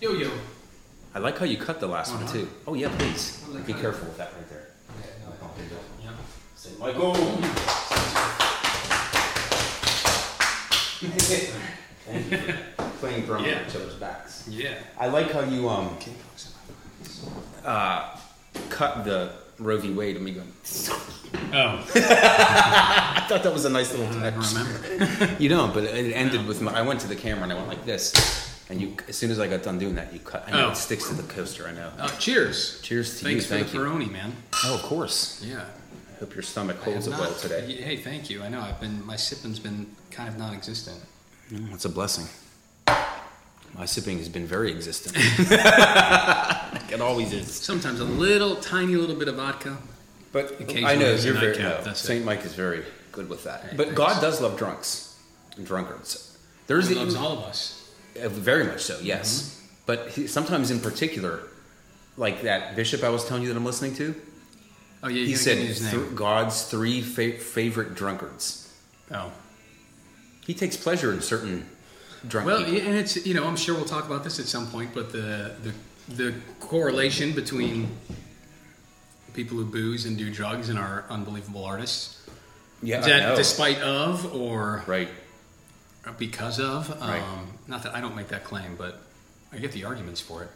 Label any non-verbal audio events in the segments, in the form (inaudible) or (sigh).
Yo yo. I like how you cut the last one Uh-huh. too. Oh yeah, please. Like Be careful with that right there. Yep. Say Michael. (laughs) Thank you for playing drum Yeah. on each other's backs. Yeah. I like how you um uh, cut the Roe v. Wade and me going. Oh, (laughs) I thought that was a nice little I touch. don't remember. (laughs) You don't, but it ended with my. I went to the camera and I went like this, and you. As soon as I got done doing that, you cut. I know Oh. it sticks to the coaster. I know. Uh, cheers. Cheers to Thanks you. for Thank the. Peroni, man. Oh, of course. Yeah. I hope your stomach holds it have well today. Hey, thank you. I know I've been my sipping's been kind of non-existent. Mm, It's a blessing. My sipping has been very existent. (laughs) (laughs) it always is. Sometimes a little, tiny little bit of vodka. But I know you're very. No, that's it. Saint Mike is very good with that. Hey, but thanks. God does love drunks and drunkards. There's He a- loves all of us. Uh, very much so, yes. Mm-hmm. But he, sometimes, in particular, like that bishop I was telling you that I'm listening to, Oh yeah, he said th- God's three fa- favorite drunkards. oh. He takes pleasure in certain drunk Well, people. and it's you know I'm sure we'll talk about this at some point, but the the the correlation between people who booze and do drugs and are unbelievable artists. Yeah, Is I know. despite of or right. because of? Um, Right. Not that I don't make that claim, but I get the arguments for it.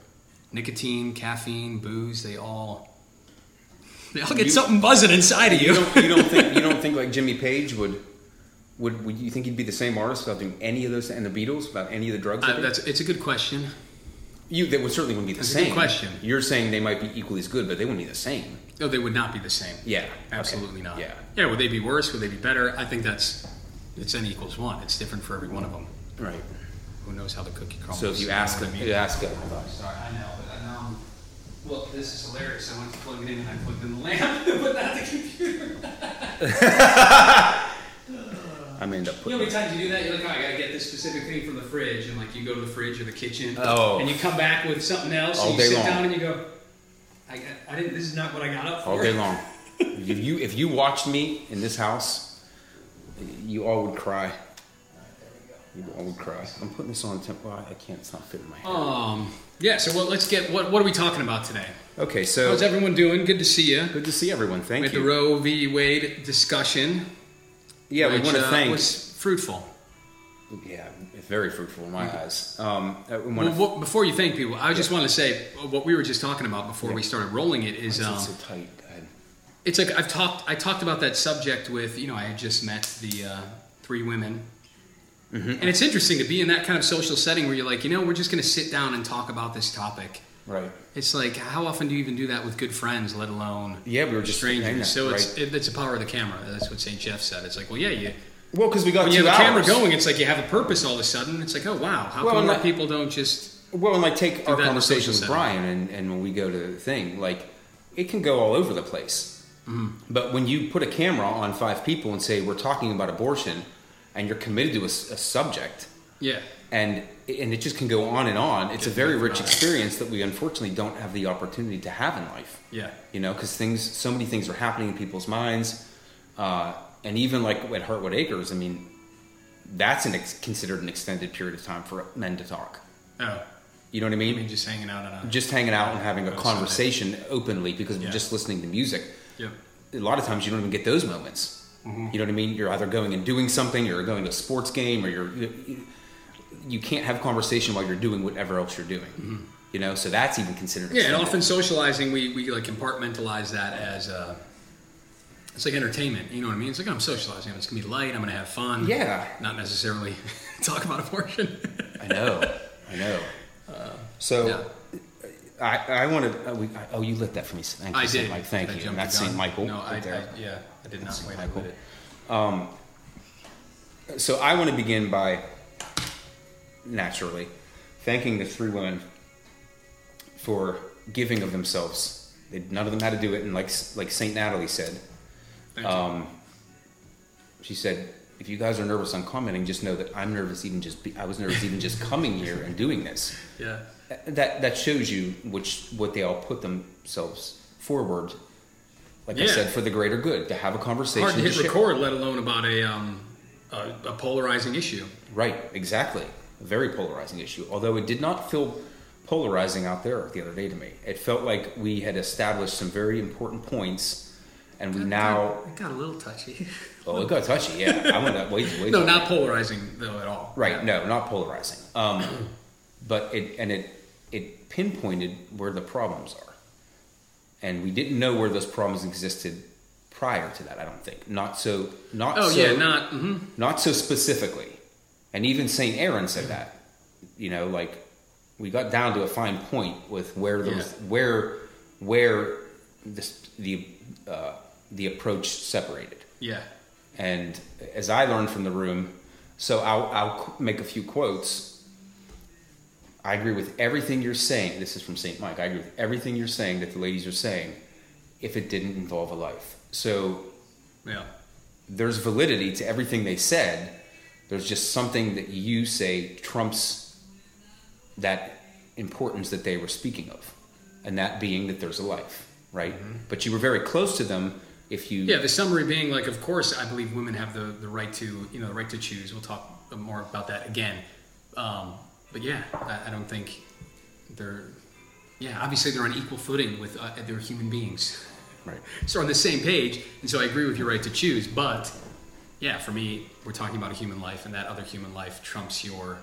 Nicotine, caffeine, booze, they all they all get You- something buzzing inside of you. You don't, you don't think you don't think like Jimmy Page would would would you think he'd be the same artist without doing any of those and the Beatles without any of the drugs? Uh, that's it's a good question. you that would certainly wouldn't be the That's a same. good question. You're saying they might be equally as good, but they wouldn't be the same. No, they would not be the same. Yeah, okay. Absolutely not. Yeah. Yeah. Would they be worse? Would they be better? I think that's it's n equals one. It's different for every one of them. Right. Who knows how the cookie crumbles? So if you ask them, you ask them. Sorry, I know, but I know. Well, this is hilarious. I went to plug it in and I plugged in the lamp, (laughs) but not the computer. (laughs) I may end up You know how many times you do that? You're like, oh, I gotta get this specific thing from the fridge, and like you go to the fridge or the kitchen, Oh. and you come back with something else, All and you day sit long. down and you go, I, got- I didn't. This is not what I got up for. all day long. (laughs) if you if you watched me in this house, you all would cry. All would cry. I'm putting this on temp. Well, I can't. It's not fitting my head. Um. Yeah. So what, let's get what. What are we talking about today? Okay, so How's everyone doing? Good to see you. good to see everyone. Thank you. With you. the Roe v. Wade discussion. yeah, we want to uh, thank. Was fruitful. yeah, it's very fruitful in my eyes. Um, uh, we Well, what, before you thank people, I just want to say what we were just talking about before we started rolling it is um, so tight. It's like I've talked I talked about that subject with you know I had just met the uh, three women, Mm-hmm. and it's interesting to be in that kind of social setting where you're like you know we're just going to sit down and talk about this topic. Right. It's like how often do you even do that with good friends, let alone Yeah, we were just strangers? so it's right. it, it's the power of the camera. That's what St. Jeff said. It's like well yeah you well because we got when you have a camera going, it's like you have a purpose all of a sudden. It's like oh wow how Well, come more people don't just Well, and like take our conversation with setting. Brian, and, and when we go to the thing, like it can go all over the place. Mm-hmm. But when you put a camera on five people and say we're talking about abortion, and you're committed to a subject, yeah and and it just can go on and on. It's a very rich experience that we unfortunately don't have the opportunity to have in life. yeah You know, because things, so many things are happening in people's minds, uh, and even like at Heartwood Acres, I mean, that's an ex- considered an extended period of time for men to talk. oh You know what I mean? I mean just hanging out on a just hanging out and having a a conversation openly because Yeah. we're just listening to music. yep A lot of times you don't even get those moments. Mm-hmm. You know what I mean? You're either going and doing something, you're going to a sports game, or you're you, you can't have conversation while you're doing whatever else you're doing. You know, so that's even considered. Mm-hmm. Yeah, and often socializing, we, we like compartmentalize that as uh, it's like entertainment. You know what I mean? It's like I'm socializing. It's gonna be light. I'm gonna have fun. Yeah. Not necessarily (laughs) talk about abortion. I know, I know. so. yeah. I, I want to. Uh, oh, you lit that for me. Thank you, I did. Mike. Thank I you. And that's? Saint Michael. No, I. I yeah, I did not wait. I with it. So I want to begin by naturally thanking the three women for giving of themselves. They, none of them had to do it, and like like Saint Natalie said, um, she said, "If you guys are nervous on commenting, just know that I'm nervous. Even just be, I was nervous even just (laughs) coming here and doing this. Yeah. That that shows you which what they all put themselves forward." Like I said, for the greater good, to have a conversation. Hard to hit share- record, let alone about a um a, a polarizing issue. Right, exactly. A very polarizing issue. Although it did not feel polarizing out there the other day to me. It felt like we had established some very important points, and we now. it got a little touchy. (laughs) Oh, it got touchy. Yeah, I want to wait. wait no, till- not polarizing though at all. Right. No, not polarizing. Um, but it and it it pinpointed where the problems are, and we didn't know where those problems existed prior to that. I don't think. Not so. Not Oh so, yeah, not. hmm not so specifically. And even Saint Aaron said that. You know, like we got down to a fine point with where there was Yeah. where where this, the uh, the approach separated. Yeah. And as I learned from the room, so I'll, I'll make a few quotes. I agree with everything you're saying. This is from St. Mike. I agree with everything you're saying that the ladies are saying if it didn't involve a life. So Yeah. there's validity to everything they said. There's just something that you say trumps that importance that they were speaking of, and that being that there's a life, right? But you were very close to them if you. Yeah, the summary being like, of course, I believe women have the, the right to, you know, the right to choose. We'll talk more about that again. Um, but yeah, I, I don't think they're, yeah, obviously they're on equal footing with, uh, they're human beings. Right. So on the same page, and so I agree with your right to choose, but yeah, for me, we're talking about a human life, and that other human life trumps your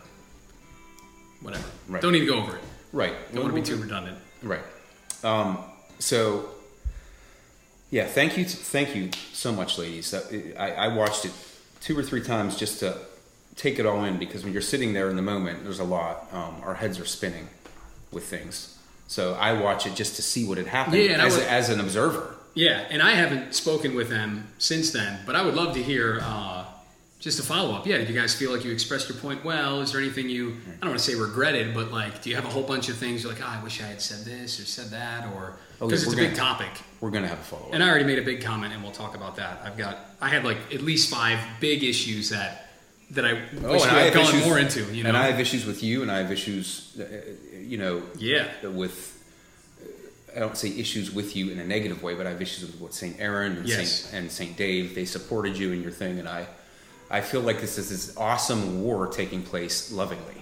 whatever. Right. Don't need to go over it. Right. Don't want to be too redundant. Right. Um, so, yeah, thank you, thank you so much, ladies. I, I watched it two or three times just to take it all in because when you're sitting there in the moment, there's a lot. Um, our heads are spinning with things. So I watch it just to see what had happened Yeah, as, would- as an observer. Yeah, and I haven't spoken with them since then, but I would love to hear uh, just a follow up. Yeah, did you guys feel like you expressed your point well? Is there anything you, I don't want to say regretted, but like, do you have a whole bunch of things you're like, oh, I wish I had said this or said that, or Oh, because yeah, it's a we're big topic. We're going to have a follow up. And I already made a big comment, and we'll talk about that. I've got, I had like at least five big issues that that I wish Oh, and I had gone issues- more into. You know, And I have issues with you, and I have issues, uh, you know, yeah, with I don't say issues with you in a negative way, but I have issues with what Saint Aaron and Yes. Saint and Saint Dave. They supported you in your thing, and I I feel like this is this awesome war taking place lovingly.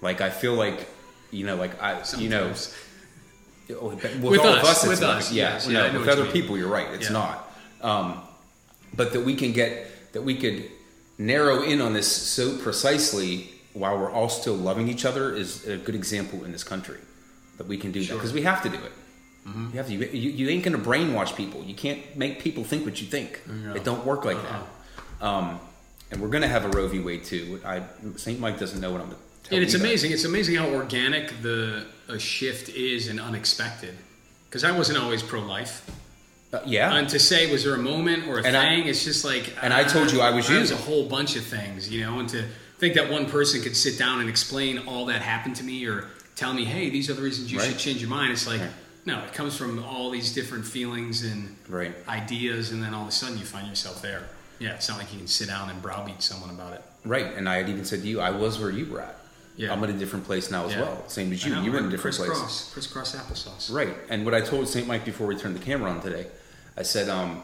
Like I feel like you know, like I you know. Oh, With, With all us, of us, it's with us, yeah. yes, you yeah, know, with other people, you're right. It's Yeah. not. Um, but that we can get that we could narrow in on this so precisely while we're all still loving each other is a good example in this country that we can do that because we have to do it. You have to. You, you, ain't going to brainwash people. You can't make people think what you think. Yeah. It don't work like Uh-uh. that. Um, and we're going to have a Roe v. Wade too. I Saint Mike doesn't know what I'm. and it's amazing. It's amazing how organic the a shift is and unexpected. Because I wasn't always pro life. Uh, yeah. And to say, was there a moment or a And I- thing? it's just like. and I told you I was you. was a whole bunch of things, you know, and to think that one person could sit down and explain all that happened to me or tell me, hey, these are the reasons you Right. should change your mind. It's like, Right. no, it comes from all these different feelings and Right. ideas, and then all of a sudden you find yourself there. Yeah, it's not like you can sit down and browbeat someone about it. Right, and I had even said to you, I was where you were at. Yeah. I'm in a different place now as Yeah. well. Same as you. You were in a different place. crisscross, crisscross applesauce. Right, and what I told Saint Mike before we turned the camera on today, I said, um,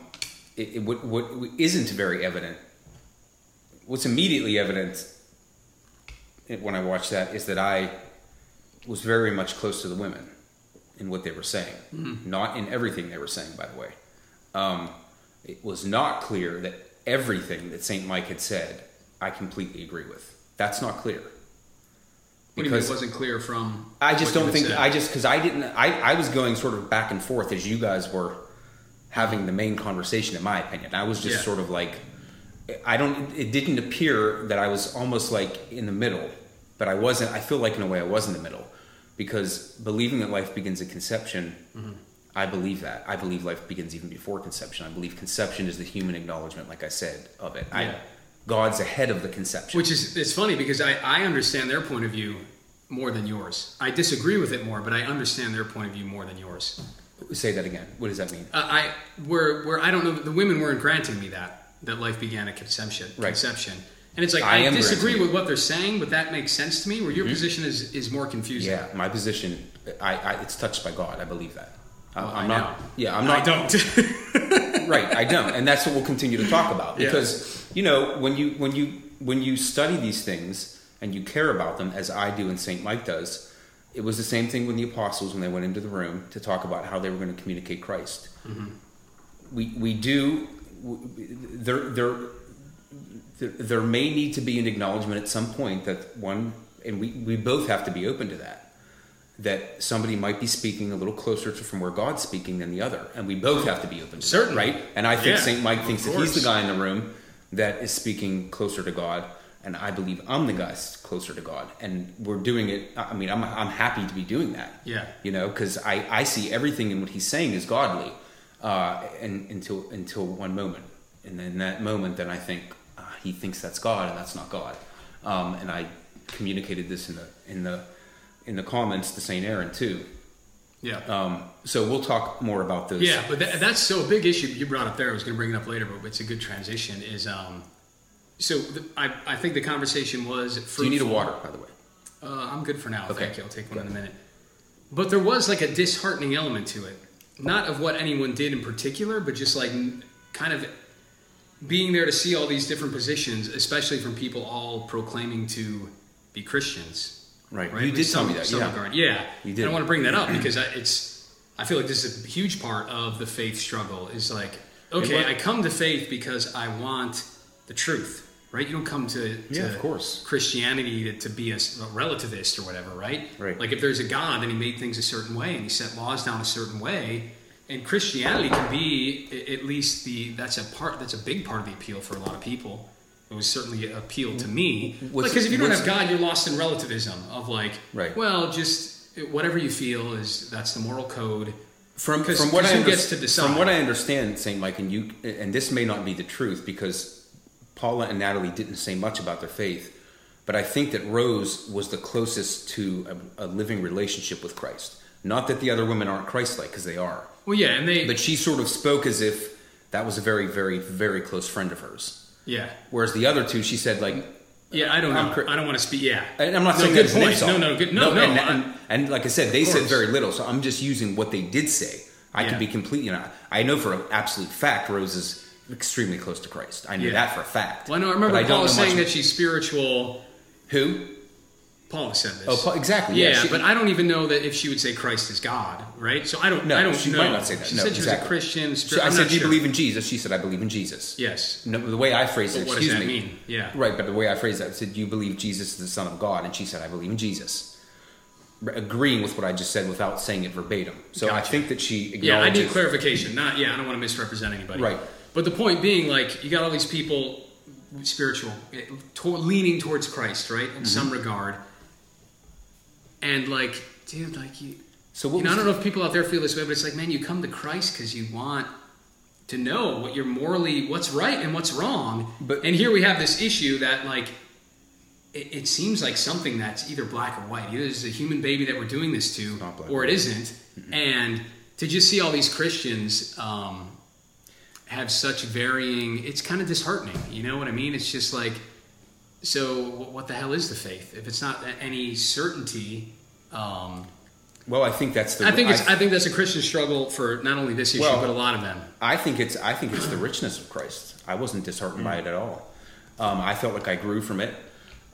it, it, what, what isn't very evident, what's immediately evident when I watched that is that I was very much close to the women in what they were saying, not in everything they were saying, by the way. Um, it was not clear that everything that Saint Mike had said, I completely agree with. That's not clear. What do you mean it wasn't clear from? I just don't think? I just because I didn't I, I was going sort of back and forth as you guys were having the main conversation in my opinion. I was just Yeah. sort of like I don't it didn't appear that I was almost like in the middle, but I wasn't I feel like in a way I was in the middle because believing that life begins at conception Mm-hmm. I believe that. I believe life begins even before conception. I believe conception is the human acknowledgement like I said of it. Yeah. I God's ahead of the conception. Which is it's funny because I, I understand their point of view more than yours. I disagree with it more, but I understand their point of view more than yours. Say that again. What does that mean? Uh, I where where I don't know the women weren't granting me that that life began at conception. Right. Conception. And it's like I I, disagree with what they're saying, but that makes sense to me. Where your position is is more confusing. Yeah, my position, I, I it's touched by God. I believe that. I, Well, I'm I not. know. Yeah, I'm I not. don't. (laughs) (laughs) right, I don't, and that's what we'll continue to talk about Yeah. because you know when you when you when you study these things and you care about them as I do and Saint Mike does, it was the same thing with the apostles when they went into the room to talk about how they were going to communicate Christ. We we do there there there there may need to be an acknowledgement at some point that one and we we both have to be open to that that somebody might be speaking a little closer to from where God's speaking than the other, and we both have to be open to that, right? And I think Yeah, Saint Mike thinks that he's the guy in the room that is speaking closer to God, and I believe I'm the guy closer to God, and we're doing it. I mean, I'm I'm happy to be doing that. Yeah. you know, because I I see everything in what he's saying is godly, uh, and until until one moment, and then that moment, then I think uh, he thinks that's God, and that's not God, um, and I communicated this in the in the in the comments to Saint Aaron too. Yeah. Um, so we'll talk more about those. Yeah, but that, that's so a big issue you brought up there. I was going to bring it up later, but it's a good transition. Is um, so the, I I think the conversation was. Do you need a water, by the way? Uh, I'm good for now. Okay. Thank you. I'll take one in a minute. But there was like a disheartening element to it, not of what anyone did in particular, but just like kind of being there to see all these different positions, especially from people all proclaiming to be Christians. Right. Right. You did tell me that. some Yeah. regard. Yeah. You And did. I want to bring that up because I, it's. I feel like this is a huge part of the faith struggle. Is like, okay, I come to faith because I want the truth. Right. You don't come to, Yeah, of course. Christianity to, to be a relativist or whatever. Right. Right. Like if there's a God, then He made things a certain way and He set laws down a certain way. And Christianity can be at least the that's a part that's a big part of the appeal for a lot of people. It was certainly an appeal to me because if you don't have God, you're lost in relativism of like, Right. well, just uh, whatever you feel is that's the moral code. From, from what I under- gets to decide? from what I understand, Saint Mike, and you, and this may not be the truth because Paula and Natalie didn't say much about their faith, but I think that Rose was the closest to a, a living relationship with Christ. Not that the other women aren't Christ-like, because they are, Well, yeah, and they, but she sort of spoke as if that was a very, very, very close friend of hers. yeah, Whereas the other two, she said like, yeah. I don't I'm know. cr- I don't want to speak. Yeah, and I'm not No, saying good point. insult. No, no, good- no, no, and, and, and like I said, they said very little, so I'm just using what they did say. I Yeah. could be completely, you know, I know for an absolute fact Rose is extremely close to Christ. I know Yeah. that for a fact. Well, I know. I remember Paul know saying that she's spiritual. who? Paul said this. Oh, Paul, exactly. Yeah, Yeah, she- but I don't even know that if she would say Christ is God, right? So I don't. No, I don't she know. might not say that. She No, said she was a Christian. she- Spirit, I said, "Do you sure. believe in Jesus?" She said, "I believe in Jesus." Yes. No, the way I phrased it, But what does excuse that me. mean? Yeah. Right, but the way I phrased that, I said, "Do you believe Jesus is the Son of God?" And she said, "I believe in Jesus." Agreeing with what I just said without saying it verbatim. So I think that she. Yeah, I need clarification. Not yeah, I don't want to misrepresent anybody. Right. But the point being, like, you got all these people, spiritual, eh, to, leaning towards Christ, right, Mm-hmm. in some regard, and like, dude, like you. So what you know, I don't know if people out there feel this way, but it's like, man, you come to Christ because you want to know what you're morally, what's right and what's wrong. But- and here we have this issue that, like, it, it seems like something that's either black or white. Either it's a human baby that we're doing this to, or it isn't. And to just see all these Christians um, have such varying, it's kind of disheartening. You know what I mean? It's just like, so what the hell is the faith if it's not any certainty? Um, Well, I think that's the. I think it's. I think that's a Christian struggle for not only this issue Well- but a lot of them. I think it's I think it's the richness of Christ. I wasn't disheartened by it at all. Um, I felt like I grew from it.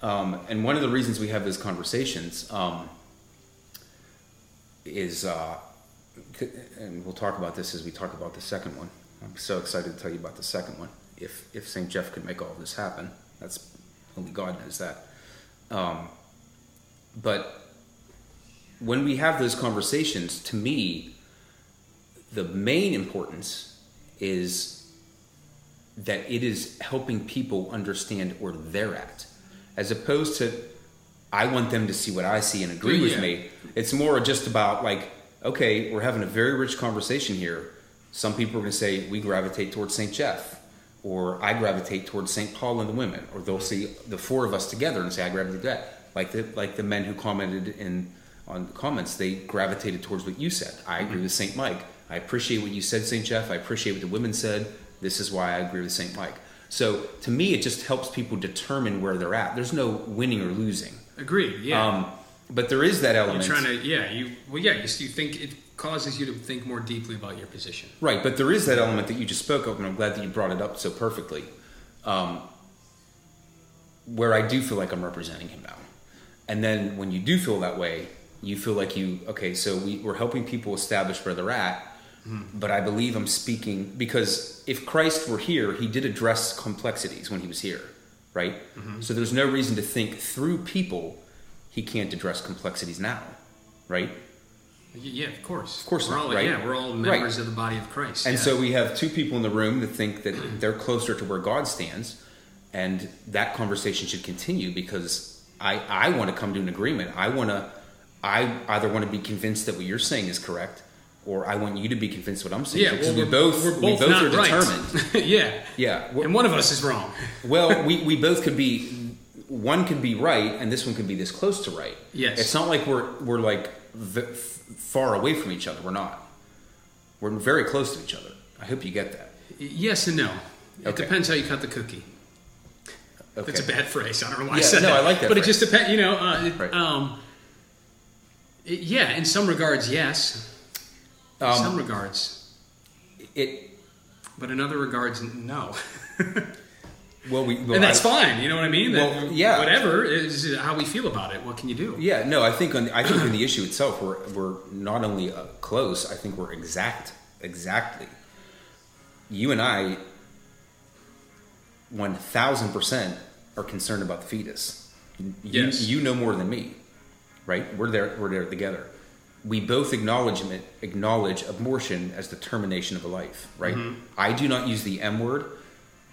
Um, and one of the reasons we have those conversations um, is uh, and we'll talk about this as we talk about the second one. I'm so excited to tell you about the second one. If if St. Jeff could make all of this happen, that's only God knows that. Um, but when we have those conversations, to me, the main importance is that it is helping people understand where they're at, as opposed to I want them to see what I see and agree with me. It's more just about like, okay, we're having a very rich conversation here. Some people are going to say we gravitate towards St. Jeff, or I gravitate towards St. Paul and the women, or they'll see the four of us together and say I gravitate to that. Like the like the men who commented in on the comments, they gravitated towards what you said. I agree with St. Mike. I appreciate what you said, St. Jeff. I appreciate what the women said. This is why I agree with St. Mike. So to me, it just helps people determine where they're at. There's no winning or losing. Agreed. Yeah. Um, but there is that You're element. trying to. Yeah. You. Well. Yeah. You, you think it causes you to think more deeply about your position. Right, but there is that element that you just spoke of, and I'm glad that you brought it up so perfectly. Um, where I do feel like I'm representing him now. And then when you do feel that way, you feel like you okay. So we, we're helping people establish where they're at. But I believe I'm speaking because if Christ were here, he did address complexities when he was here, right? So there's no reason to think through people he can't address complexities now, right? Yeah, of course. Of course we're not, all right? yeah, we're all members of the body of Christ. And yeah. so we have two people in the room that think that they're closer to where God stands, and that conversation should continue because I, I want to come to an agreement. I want to, I either want to be convinced that what you're saying is correct, or I want you to be convinced what I'm saying. yeah, because well, we we're both we're we both both not are right. determined. (laughs) yeah, Yeah. we're- and one of us is wrong. (laughs) well, we, we both could be one could be right, and this one could be this close to right. Yes. It's not like we're we're like v- far away from each other. We're not. We're very close to each other. I hope you get that. Yes and no. It Okay. depends how you cut the cookie. Okay. That's a bad phrase. I don't know why I Yeah, said no, that. I like that But it just depends. You know, uh, it- Right. um, it- yeah. In some regards, yes. In Um, some regards, It but in other regards, no. (laughs) well, we well, and that's I- fine. You know what I mean? That- Well, yeah. Whatever is how we feel about it. What can you do? Yeah, no, I think on I think in the issue itself, we're we're not only uh, close. I think we're exact, exactly. You and I, one thousand percent, are concerned about the fetus. You, Yes. you know more than me, right? We're there. We're there together. We both acknowledge acknowledge abortion as the termination of a life, right? Mm-hmm. I do not use the M word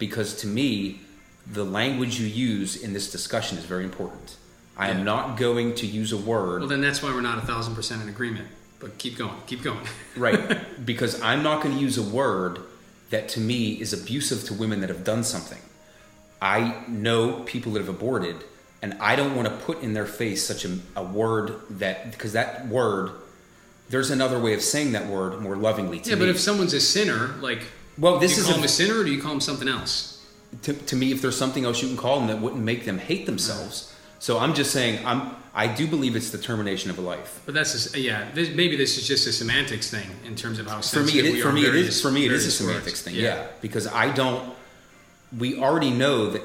because to me, the language you use in this discussion is very important. I am not going to use a word Well, then that's why we're not a thousand percent in agreement. But keep going. Keep going. (laughs) right because I'm not going to use a word that to me is abusive to women that have done something. I know people that have aborted, and I don't want to put in their face such a, a word that because that word, there's another way of saying that word more lovingly to yeah, me. but if someone's a sinner, like, well, this do you is call a- a sinner or do you call him something else? to, to me, if there's something else you can call them that wouldn't make them hate themselves. So I'm just saying, I'm I do believe it's the termination of a life. But that's just, yeah. This, maybe this is just a semantics thing in terms of how For me, it is. For me, it is. For me, it is a semantics words. thing. Yeah. because I don't. We already know that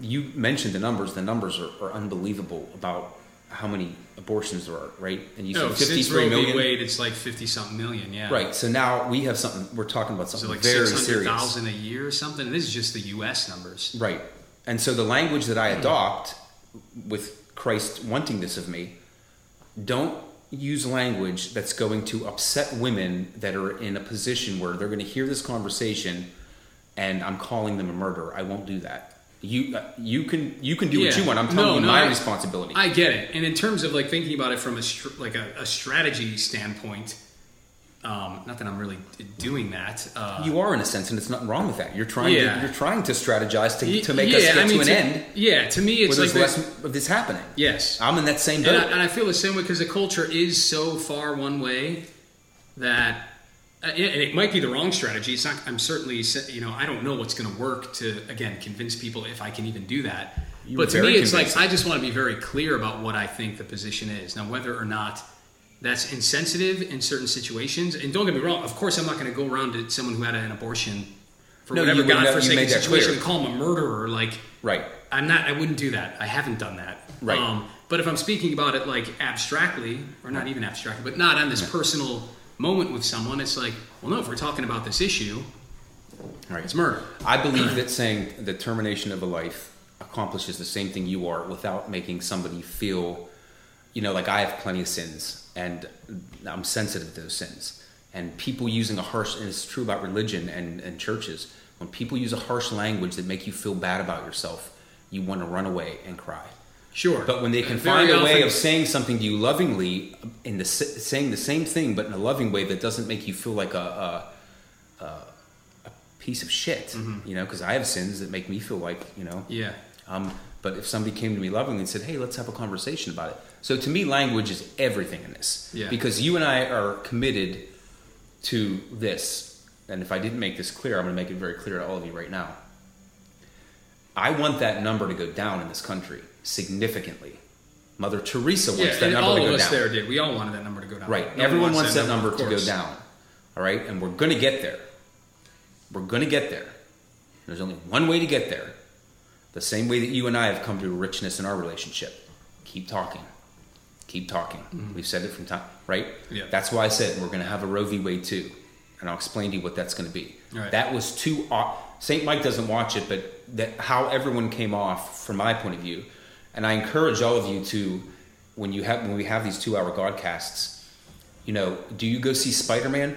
you mentioned the numbers. The numbers are, are unbelievable about how many abortions are, right? And you No, said since fifty-three Roe v. million. Wade, it's like fifty something million. Yeah. Right. So now we have something. We're talking about So something like very serious. thousand a year or something. This is just the U.S. numbers. Right. And so the language that I adopt with Christ wanting this of me, don't use language that's going to upset women that are in a position where they're going to hear this conversation and I'm calling them a murderer. I won't do that. You uh, you can you can do what you want. I'm telling No, you no, my I- responsibility. I get it. And in terms of like thinking about it from a str- like a, a strategy standpoint, um, not that I'm really doing that. Uh, you are in a sense, and it's nothing wrong with that. You're trying Yeah. to you're trying to strategize to, to make yeah, us get I mean, to an end Yeah, to me, it's there's like less this- of this happening. yes. I'm in that same And boat. I, and I feel the same way because the culture is so far one way that, uh, yeah, and it might be the wrong strategy. It's not. I'm certainly, you know, I don't know what's going to work to again convince people if I can even do that. You but to me, it's like. I just want to be very clear about what I think the position is. Now, whether or not that's insensitive in certain situations, and don't get me wrong, of course, I'm not going to go around to someone who had an abortion for No, whatever you would not- you godforsaken situation and call him a murderer. Like, right. I'm not. I wouldn't do that. I haven't done that. Right. Um, but if I'm speaking about it like abstractly, or not even abstractly, but not on this personal moment with someone, it's like, well, no. If we're talking about this issue, Right. it's murder. I believe that saying the termination of a life accomplishes the same thing you are without making somebody feel, you know, like I have plenty of sins and I'm sensitive to those sins. And people using a harsh, and it's true about religion and, and churches, when people use a harsh language that make you feel bad about yourself, you want to run away and cry. Sure. But when they can And find a way often- of saying something to you lovingly, in the saying the same thing but in a loving way that doesn't make you feel like a a, a, a piece of shit, Mm-hmm. you know, because I have sins that make me feel like you know. yeah, Um, but if somebody came to me lovingly and said, "Hey, let's have a conversation about it," so to me, language is everything in this. Yeah. Because you and I are committed to this, and if I didn't make this clear, I'm going to make it very clear to all of you right now. I want that number to go down in this country significantly. Mother Teresa wants yeah. that number all to of us down. there did. We all wanted that number to go down. Right. No Everyone wants that number of to go down. All right. And we're going to get there. We're going to get there. There's only one way to get there. The same way that you and I have come to richness in our relationship. Keep talking. keep talking. Mm-hmm. We've said it from time, right? Yeah. That's why I said we're going to have a Roe v. Wade too, and I'll explain to you what that's going to be. Right. That was too. au- Saint Mike doesn't watch it, but that how everyone came off from my point of view, and I encourage all of you to, when you have when we have these two hour godcasts, you know, do you go see Spider Man?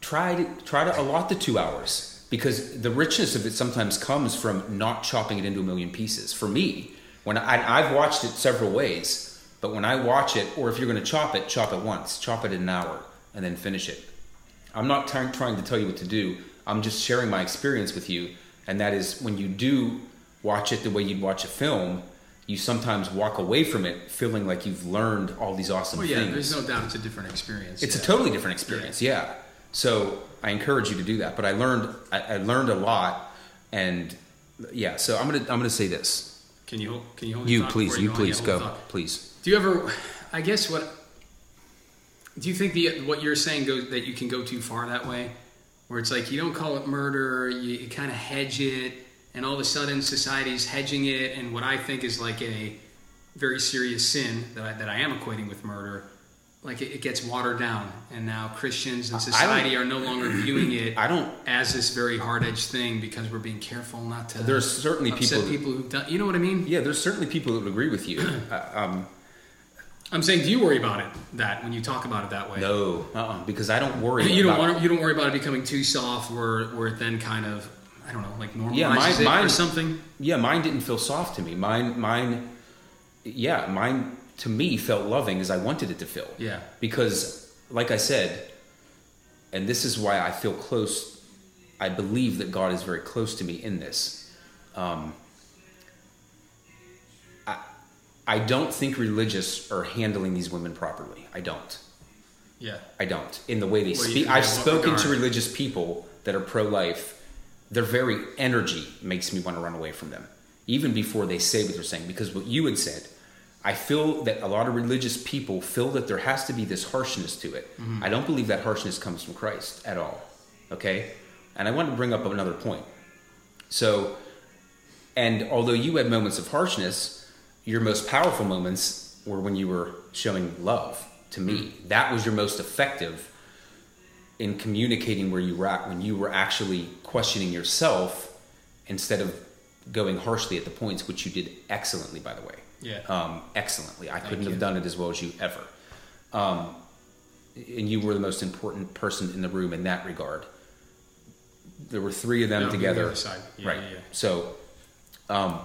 Try to try to allot the two hours because the richness of it sometimes comes from not chopping it into a million pieces. For me, when I, I've watched it several ways, but when I watch it, or if you're going to chop it, chop it once, chop it in an hour, and then finish it. I'm not trying trying to tell you what to do. I'm just sharing my experience with you, and that is when you do watch it the way you'd watch a film, you sometimes walk away from it feeling like you've learned all these awesome oh, things. Well, yeah, things. there's no doubt it's a different experience. It's yeah. a totally different experience, yeah. So I encourage you to do that. But I learned I, I learned a lot, and yeah. So I'm gonna I'm gonna say this. Can you hold, can you hold You please, before you please Yeah, go, thought. please. Do you ever? I guess what. Do you think the what you're saying goes that you can go too far that way, where it's like you don't call it murder, you, you kind of hedge it, and all of a sudden society's hedging it, and what I think is like a very serious sin that I, that I am equating with murder, like it, it gets watered down, and now Christians and society are no longer viewing it (clears throat) I don't. as this very hard edged thing because we're being careful not to. There's certainly people. people who've done. You know what I mean? yeah, there's certainly people that would agree with you. (clears throat) uh, um, I'm saying, do you worry about it that when you talk about it that way? no, uh-uh, because I don't worry. You don't about, want you don't worry about it becoming too soft, where where it then kind of I don't know, like normalizes Yeah, mine- it or mine- something. Yeah, mine didn't feel soft to me. Mine, mine, yeah, mine to me felt loving as I wanted it to feel. Yeah. Because, like I said, and this is why I feel close. I believe that God is very close to me in this. Um, I, I don't think religious are handling these women properly. I don't. Yeah, I don't. In the way they Well, speak, I've spoken to religious people that are pro-life. Their very energy makes me want to run away from them, even before they say what they're saying. Because what you had said, I feel that a lot of religious people feel that there has to be this harshness to it. Mm-hmm. I don't believe that harshness comes from Christ at all. Okay, and I want to bring up another point. So, and although you had moments of harshness, your most powerful moments were when you were showing love to me. That was your most effective in communicating where you were at when you were actually questioning yourself instead of going harshly at the points, which you did excellently, by the way. Yeah. Um, excellently. I couldn't you. have done it as well as you ever. Um, and you were the most important person in the room in that regard. There were three of them No, the together. side. Yeah, right. yeah. So, um,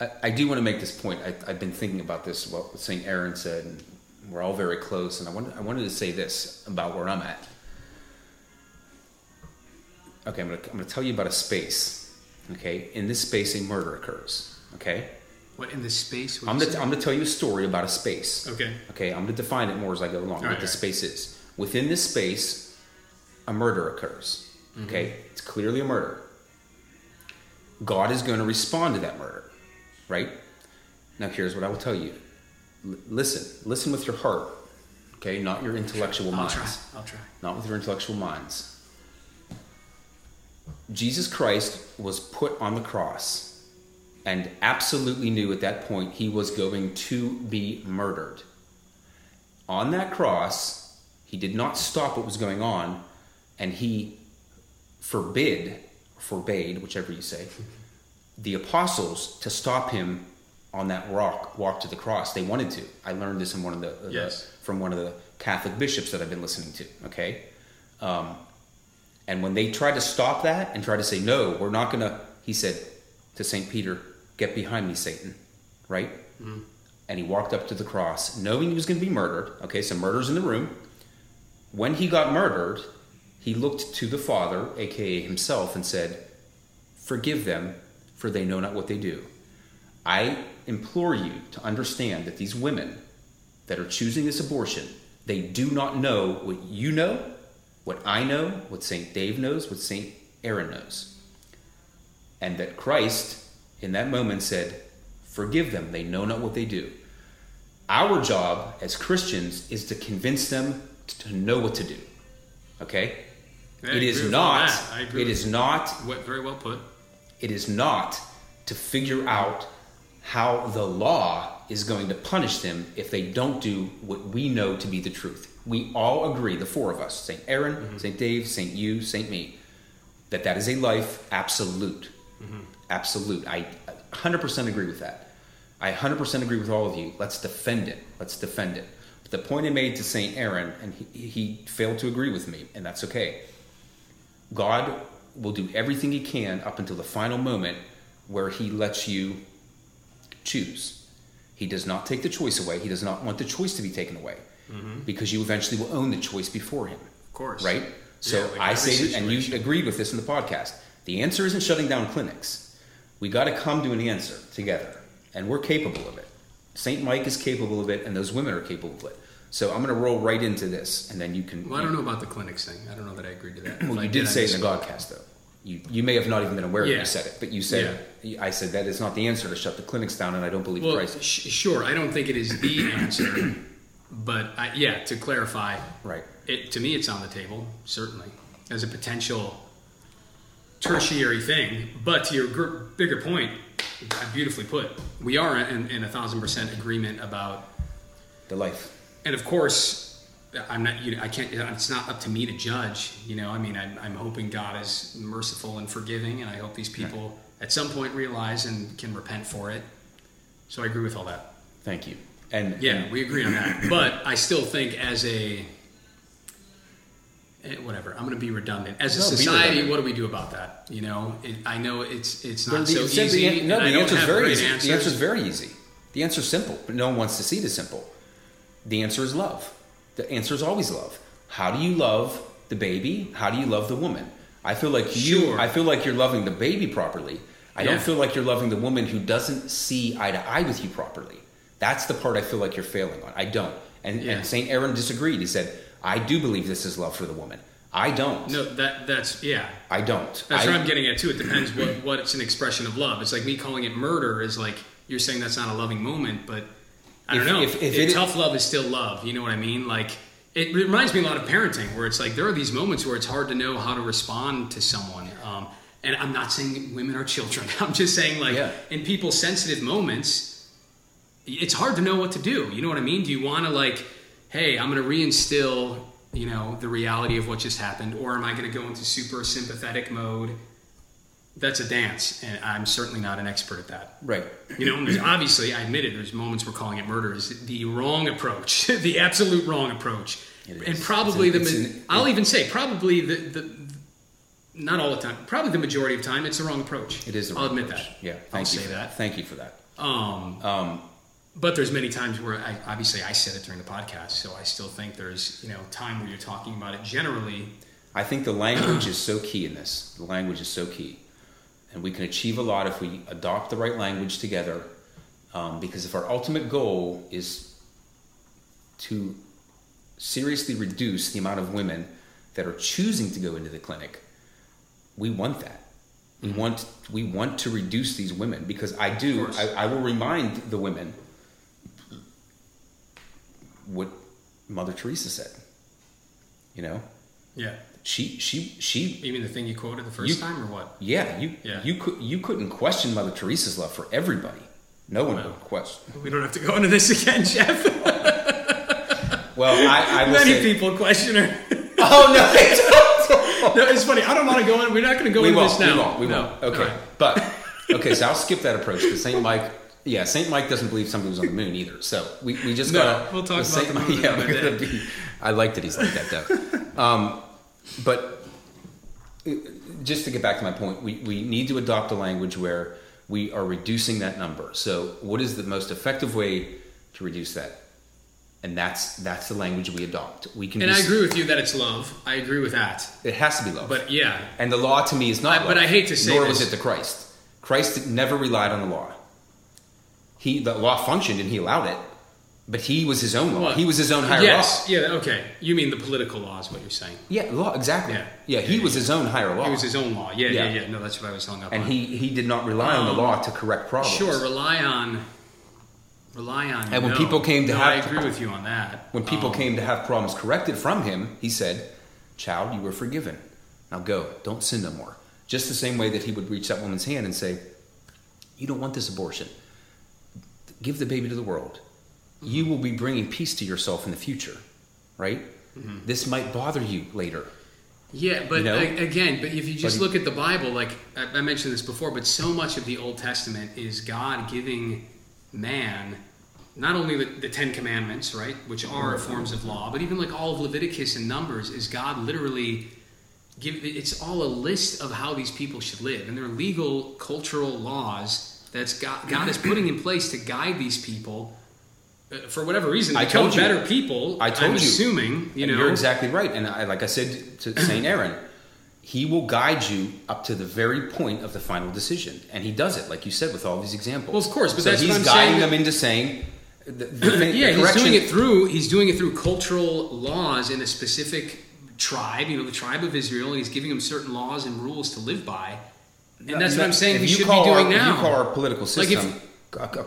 I, I do want to make this point. I, I've been thinking about this, what St. Aaron said, and we're all very close. And I wanted, I wanted to say this about where I'm at. Okay, I'm going to I'm going to tell you about a space. Okay, in this space, a murder occurs. Okay, What in this space? I'm going to say? I'm to tell you a story about a space. Okay. Okay, I'm going to define it more as I go along. what Alright, the alright. space is within this space, a murder occurs. Mm-hmm. Okay, it's clearly a murder. God is going to respond to that murder, right? Now, here's what I will tell you. L- listen, listen with your heart. Okay, not your intellectual I'll minds try. I'll try. not with your intellectual minds. Jesus Christ was put on the cross and absolutely knew at that point he was going to be murdered. On that cross, he did not stop what was going on and he forbid, forbade, whichever you say, the apostles to stop him on that rock walk to the cross. They wanted to. I learned this in one of the, the- Yes. from one of the Catholic bishops that I've been listening to. Okay, um, and when they tried to stop that and tried to say no, we're not going to, he said to Saint Peter, "Get behind me, Satan!" Right? And he walked up to the cross, knowing he was going to be murdered. Okay, so murder's in the room. When he got murdered, he looked to the Father, aka himself, and said, Forgive them, for they know not what they do. I implore you to understand that these women that are choosing this abortion, they do not know what you know, what I know, what St. Dave knows, what St. Aaron knows. And that Christ, in that moment, said, Forgive them, they know not what they do. Our job as Christians is to convince them to know what to do. Okay? I it is not. that. I agree It not What, very well put. it is not to figure out how the law is going to punish them if they don't do what we know to be the truth. We all agree, the four of us, St. Aaron, mm-hmm. St. Dave, St. You, St. Me, that that is a life absolute. Mm-hmm. Absolute. I 100% agree with that. I 100% agree with all of you. Let's defend it. Let's defend it. But the point I made to St. Aaron, and he, he failed to agree with me, and that's okay. God will do everything he can up until the final moment where he lets you choose. He does not take the choice away. He does not want the choice to be taken away mm-hmm. because you eventually will own the choice before him. Of course. Right? So Yeah, like I say, and you agreed with this in the podcast. The answer isn't shutting down clinics. We got to come to an answer together, and we're capable of it. St. Mike is capable of it, and those women are capable of it. So I'm going to roll right into this, and then you can. Well, I don't know about the clinics thing. I don't know that I agreed to that. Well, I you did say it in the. Godcast, though. You you may have not even been aware that Yeah. you said it, but you said I said that is not the answer to shut the clinics down, and I don't believe Well, Christ. sh- sure. I don't think it is the answer, but I, yeah, to clarify, Right. it to me it's on the table certainly as a potential tertiary thing. But to your gr- bigger point, beautifully put, we are in, in a thousand percent agreement about The life. and of course i'm not you know i can't it's not up to me to judge you know i mean i'm, I'm hoping god is merciful and forgiving and i hope these people at some point realize and can repent for it so i agree with all that Thank you. And yeah and- we agree on that (clears throat) but i still think as a eh, whatever i'm going to be redundant as a No, society what do we do about that you know it, i know it's it's not the- so easy the, no, the answer is very easy. answers. The answer is very easy. The answer is simple, but no one wants to see the simple. The answer is love. The answer is always love. How do you love the baby? How do you love the woman? I feel like you. Sure. I feel like you're loving the baby properly. I Yeah. don't feel like you're loving the woman who doesn't see eye to eye with you properly. That's the part I feel like you're failing on. I don't. And, Yeah. and Saint Aaron disagreed. He said, "I do believe this is love for the woman. I don't. no that that's yeah I don't. That's I, what I'm getting at too. It depends what what's an expression of love. It's like me calling it murder is like you're saying that's not a loving moment, but I don't If- know. if- if it- tough love is still love. You know what I mean? Like it reminds me a lot of parenting, where it's like there are these moments where it's hard to know how to respond to someone. Um, and I'm not saying women are children. (laughs) I'm just saying like Yeah. in people's sensitive moments, it's hard to know what to do. You know what I mean? Do you want to like, hey, I'm going to reinstill, you know, the reality of what just happened, or am I going to go into super sympathetic mode? That's a dance, and I'm certainly not an expert at that. right. You know, there's- obviously, I admit it. There's moments we're calling it murder is the wrong approach, (laughs) the absolute wrong approach, and probably It's the. an- ma- it's an- I'll even say probably the, the not all the time, probably the majority of time, it's the wrong approach. It is. the I'll admit approach. that. Yeah. I'll Thank you say that. Thank you for that. Um, Um, but there's many times where I obviously I said it during the podcast, so I still think there's you know time where you're talking about it. Generally, I think the language is so key in this. The language is so key. And we can achieve a lot if we adopt the right language together. Um, because if our ultimate goal is to seriously reduce the amount of women that are choosing to go into the clinic, we want that. We want we want to reduce these women because I do. I, I will remind the women what Mother Teresa said. You know, yeah. She she she You mean the thing you quoted the first You- time, or what? yeah, you Yeah. you could you couldn't question Mother Teresa's love for everybody. No one would question. We don't have to go into this again, (laughs) Jeff. Well, I, I Many say. people question her. (laughs) Oh no! they don't. (laughs) no, it's funny. I don't want to go in. We're not going to go we into won't. this now. We won't. We No. won't. Okay, right. but okay. So I'll skip that approach because Saint Mike. Yeah, Saint Mike doesn't believe somebody was on the moon either. So we, we just No, gotta. we'll talk about Saint the moon Yeah, we're gonna be. I like that he's like that though. um, but uh, just to get back to my point, we, we need to adopt a language where we are reducing that number. So, what is the most effective way to reduce that? And that's that's the language we adopt. We can. And I agree with you that it's love. I agree with that. It has to be love. But yeah, and the law to me is not. I- but I hate to say Nor this. was it the Christ. Christ never relied on the law. He the law functioned and he allowed it, but he was his own law. He was his own higher yes, law. yeah, okay. You mean the political law is what you're saying? Yeah, law exactly. Yeah. Yeah, he Yeah, was yeah. his own higher law. It was his own law. Yeah, yeah, Yeah. yeah. No, that's what I was hung up and on. he he did not rely on the Um, law to correct problems. Sure, rely on, rely on. And when no. people came to no, have- I agree with you on that. When people Um, came to have problems corrected from him, he said, "Child, you were forgiven. Now go. Don't sin no more." Just the same way that he would reach that woman's hand and say, "You don't want this abortion. give the baby to the world. You will be bringing peace to yourself in the future, right? Mm-hmm. This might bother you later. Yeah, but You know? a- again, but if you just But- look at the Bible, like I, I mentioned this before, but so much of the Old Testament is God giving man not only the, the Ten Commandments, right, which are forms of law, but even like all of Leviticus and Numbers is God literally give. It's all a list of how these people should live, and they're legal, cultural laws that's God, God is putting in place to guide these people. Uh, For whatever reason, I told you. better people. I told I'm you. assuming, you know, You're exactly right. And I, like I said to (clears throat) St. Aaron, he will guide you up to the very point of the final decision. And he does it, like you said, with all these examples. Well, of course, but so that's he's guiding them into saying, the, the (clears throat) thing- yeah, the he's doing it through he's doing it through cultural laws in a specific tribe, you know, the tribe of Israel, and he's giving them certain laws and rules to live by. And that's what I'm saying If we should be doing our, if now. you call our political Like if- system a, a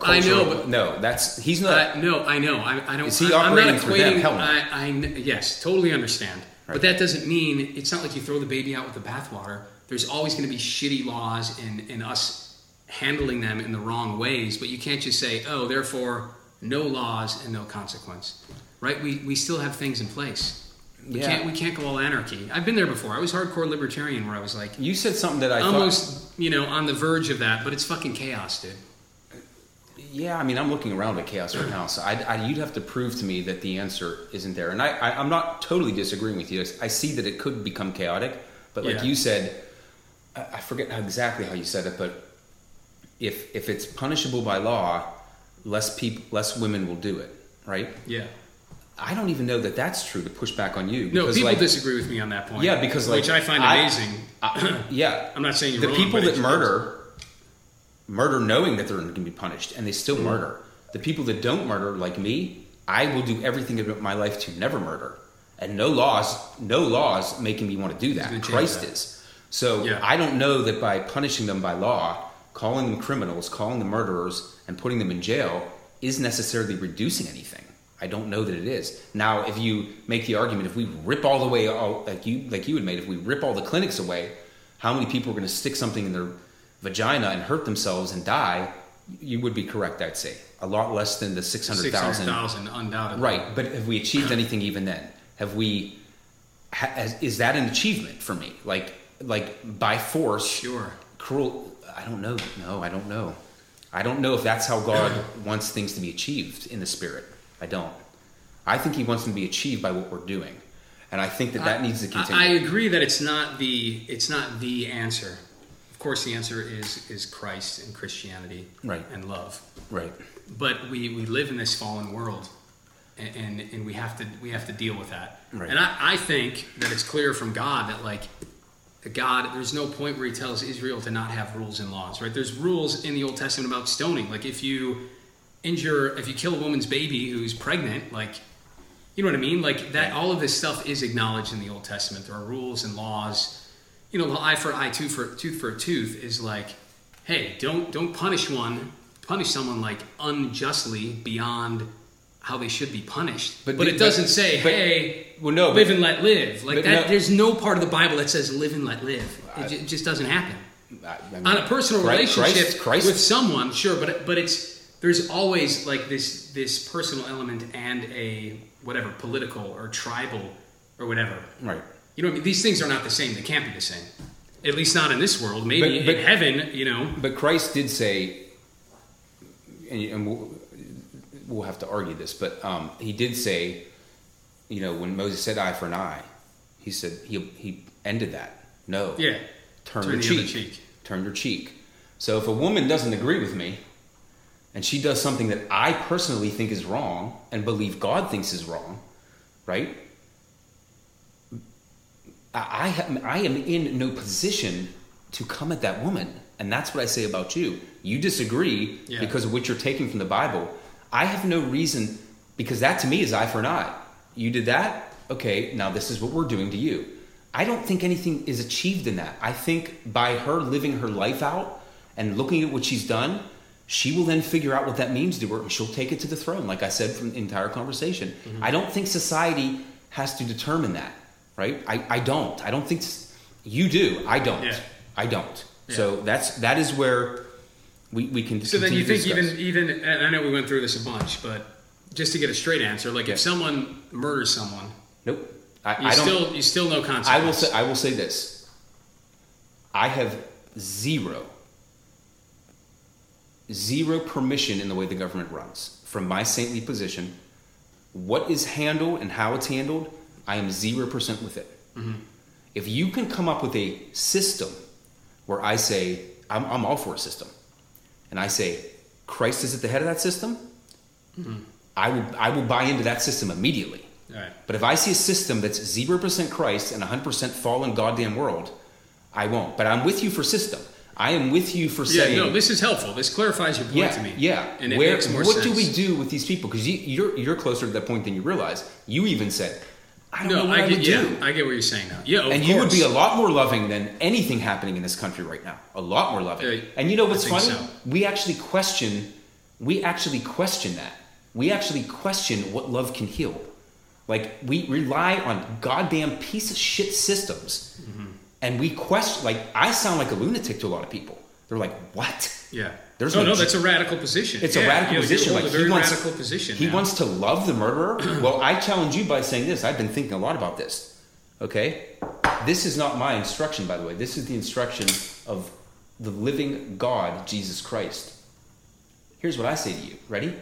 I know, but- no, that's he's not. Uh, no, I know. I, I don't. Is he I, I'm not operating for them? equating. I, I yes, totally understand. Right. But that doesn't mean it's not like you throw the baby out with the bathwater. There's always going to be shitty laws and, and us handling them in the wrong ways. But you can't just say, oh, therefore, no laws and no consequence. Right? We, we still have things in place. We Yeah. can't we can't go all anarchy. I've been there before. I was hardcore libertarian where I was like you said something that I thought. almost you know on the verge of that, but it's fucking chaos, dude. Yeah, I mean, I'm looking around at chaos right now, so I, I, you'd have to prove to me that the answer isn't there. And I, I, I'm not totally disagreeing with you. I see that it could become chaotic, but like Yeah. you said, I, I forget how, exactly how you said it, but if if it's punishable by law, less people, less women will do it, right? Yeah. I don't even know that that's true. To push back on you, No, people like, disagree with me on that point. Yeah, because, like, which I find amazing. I- yeah, I'm not saying you're the wrong, people that murder murder knowing that they're going to be punished and they still Mm. murder the people that don't murder like me i will do everything in my life to never murder and no laws no laws making me want to do that christ that. is so Yeah. i don't know that by punishing them by law calling them criminals calling them murderers and putting them in jail is necessarily reducing anything i don't know that it is now if you make the argument if we rip all the way all, like you like you had made if we rip all the clinics away how many people are going to stick something in their vagina and hurt themselves and die you would be correct i'd say. A lot less than the 600000 600,000, undoubtedly. right but have we achieved anything even then? Have we has, is that an achievement for me? Like like by force? Sure. cruel i don't know. No i don't know. I don't know if that's how god (clears throat) wants things to be achieved in the spirit. I don't. I think he wants them to be achieved by what we're doing and i think that that needs to continue I, I agree that it's not the it's not the answer. Of course, the answer is is Christ and Christianity, Right. and love. right But we, we live in this fallen world, and, and and we have to we have to deal with that. Right. And I, I think that it's clear from God that like God, there's no point where He tells Israel to not have rules and laws. Right? There's rules in the Old Testament about stoning. Like if you injure, if you kill a woman's baby who's pregnant, like you know what I mean? Like that, all of this stuff is acknowledged in the Old Testament. There are rules and laws. You know, the eye for eye, tooth for tooth for a tooth is like, hey, don't don't punish one, punish someone like unjustly beyond how they should be punished. But But, it doesn't but- say, but- hey, well, no, live and let live. Like that. no- there's no part of the Bible that says live and let live. It, I- it just doesn't happen I- I mean, on a personal Christ- relationship Christ, Christ, with someone, sure, but but it's there's always like this this personal element and a whatever political or tribal or whatever. right You know, what I mean? these things are not the same. They can't be the same. At least not in this world. Maybe But- but- in heaven, you know. But Christ did say, and, we'll, we'll have to argue this, but um, he did say, you know, when Moses said eye for an eye, he said he he ended that. No, Yeah. turn, Turn your cheek. cheek. Turn your cheek. So if a woman doesn't agree with me, and she does something that I personally think is wrong and believe God thinks is wrong, right? I, I, ha- I am in no position to come at that woman. And that's what I say about you. You disagree Yeah. because of what you're taking from the Bible. I have no reason, because that to me is eye for an eye. You did that? Okay, now this is what we're doing to you. I don't think anything is achieved in that. I think by her living her life out and looking at what she's done, she will then figure out what that means to her and she'll take it to the throne, like I said from the entire conversation. Mm-hmm. I don't think society has to determine that, right? I, I don't. I don't think you do. I don't. Yeah. I don't. Yeah. So that's that is where we, we can. So then you think even even and I know we went through this a bunch, but just to get a straight answer, like Yeah. if someone murders someone, Nope. I, you I don't. still you still no consequence. I will say. I will say this. I have zero, zero permission in the way the government runs. From my saintly position, what is handled and how it's handled, I am zero percent with it. Mm-hmm. If you can come up with a system where I say I'm, I'm all for a system, and I say Christ is at the head of that system, mm-hmm. I will I will buy into that system immediately. All right. But if I see a system that's 0% Christ and 100% fallen goddamn world, I won't. But I'm with you for system. I am with you for system. Yeah, saying, no, this is helpful. This clarifies your point yeah, to me. yeah. and it Where, makes more what sense. do we do with these people? Because you, you're you're closer to that point than you realize. You even said, I don't know No, what I, I get. would yeah, do. I get what you're saying now. Yeah, and you would be a lot more loving than anything happening in this country right now. A lot more loving. Yeah, and you know what's funny? so. We actually question. We actually question that. We actually question what love can heal. Like we rely on goddamn piece of shit systems, Mm-hmm. and we question. Like I sound like a lunatic to a lot of people. They're like, "What?" Yeah. There's no, no no, that's a radical position. It's Yeah, a radical position. Like a very he wants, radical position. He man. wants to love the murderer. (clears throat) well, I challenge you by saying this. I've been thinking a lot about this. Okay, this is not my instruction, by the way. This is the instruction of the living God, Jesus Christ. Here's what I say to you. Ready?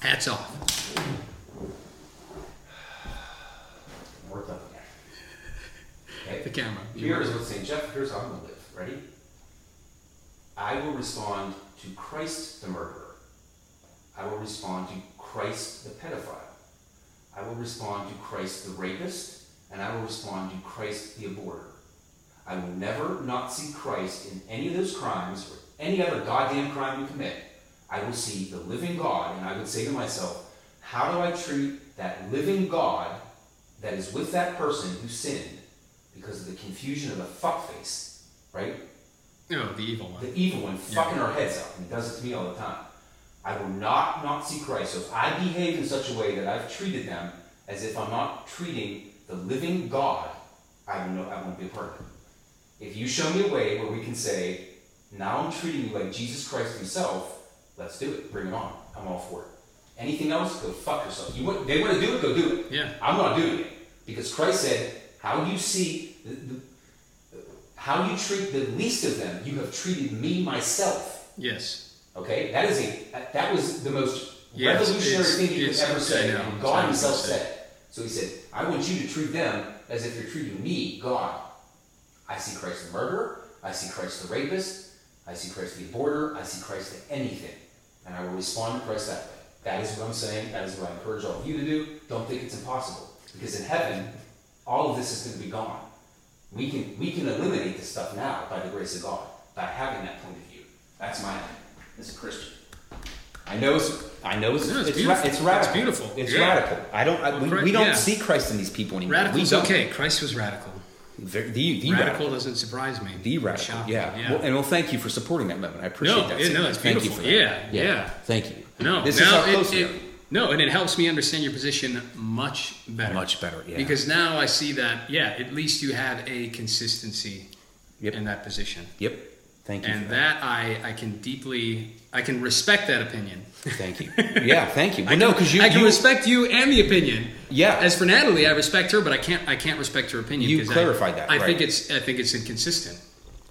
Hats off. Up again. The Okay. camera. Here is what's saying, Jeff. Here's how I'm gonna live. Ready? I will respond to Christ the murderer. I will respond to Christ the pedophile. I will respond to Christ the rapist, and I will respond to Christ the aborter. I will never not see Christ in any of those crimes or any other goddamn crime you commit. I will see the living God, and I would say to myself, how do I treat that living God that is with that person who sinned because of the confusion of the fuckface, right? No, the evil one. The evil one Yeah. fucking our heads up, and he does it to me all the time. I will not not see Christ. So if I behave in such a way that I've treated them as if I'm not treating the living God, I will know I won't be a part of it. If you show me a way where we can say, now I'm treating you like Jesus Christ Himself, let's do it. Bring it on. I'm all for it. Anything else, go fuck yourself. You want, they want to do it, go do it. Yeah. I'm not doing it because Christ said, "How you see, the, the, how you treat the least of them, you have treated me myself." Yes. Okay, that is a that was the most Yes, revolutionary it's- thing he could ever say, I know, and God Himself said. So He said, "I want you to treat them as if you're treating me, God." I see Christ the murderer. I see Christ the rapist. I see Christ the aborter. I see Christ the anything, and I will respond to Christ that way. That is what I'm saying. That is what I encourage all of you to do. Don't think it's impossible, because in heaven, all of this is going to be gone. We can we can eliminate this stuff now by the grace of God by having that point of view. That's my as a Christian. I know it's I know it's No, it's it's, ra- beautiful. it's radical. It's beautiful. It's Yeah. radical. I don't. I, Well, we, we don't yeah. see Christ in these people anymore. Radical's we okay. Christ was radical. The, the, the radical, radical. doesn't surprise me. The radical. shocking. Yeah. Yeah. Well, and well, thank you for supporting that movement. I appreciate No, that. yeah, no, it's that's Thank you beautiful. for that. Yeah, yeah. Thank you. no, This now is how it- close we it- are. No, and it helps me understand your position much better. Much better, yeah. Because now I see that, yeah, at least you have a consistency Yep. in that position. Yep. Thank you. And for that I, I can deeply, I can respect that opinion. Thank you. (laughs) Yeah. Thank you. Well, I no, because you. I can you, respect you and the opinion. Yeah. As for Natalie, I respect her, but I can't. I can't respect her opinion. You 'cause I- clarified that, I right. think it's. I think it's inconsistent.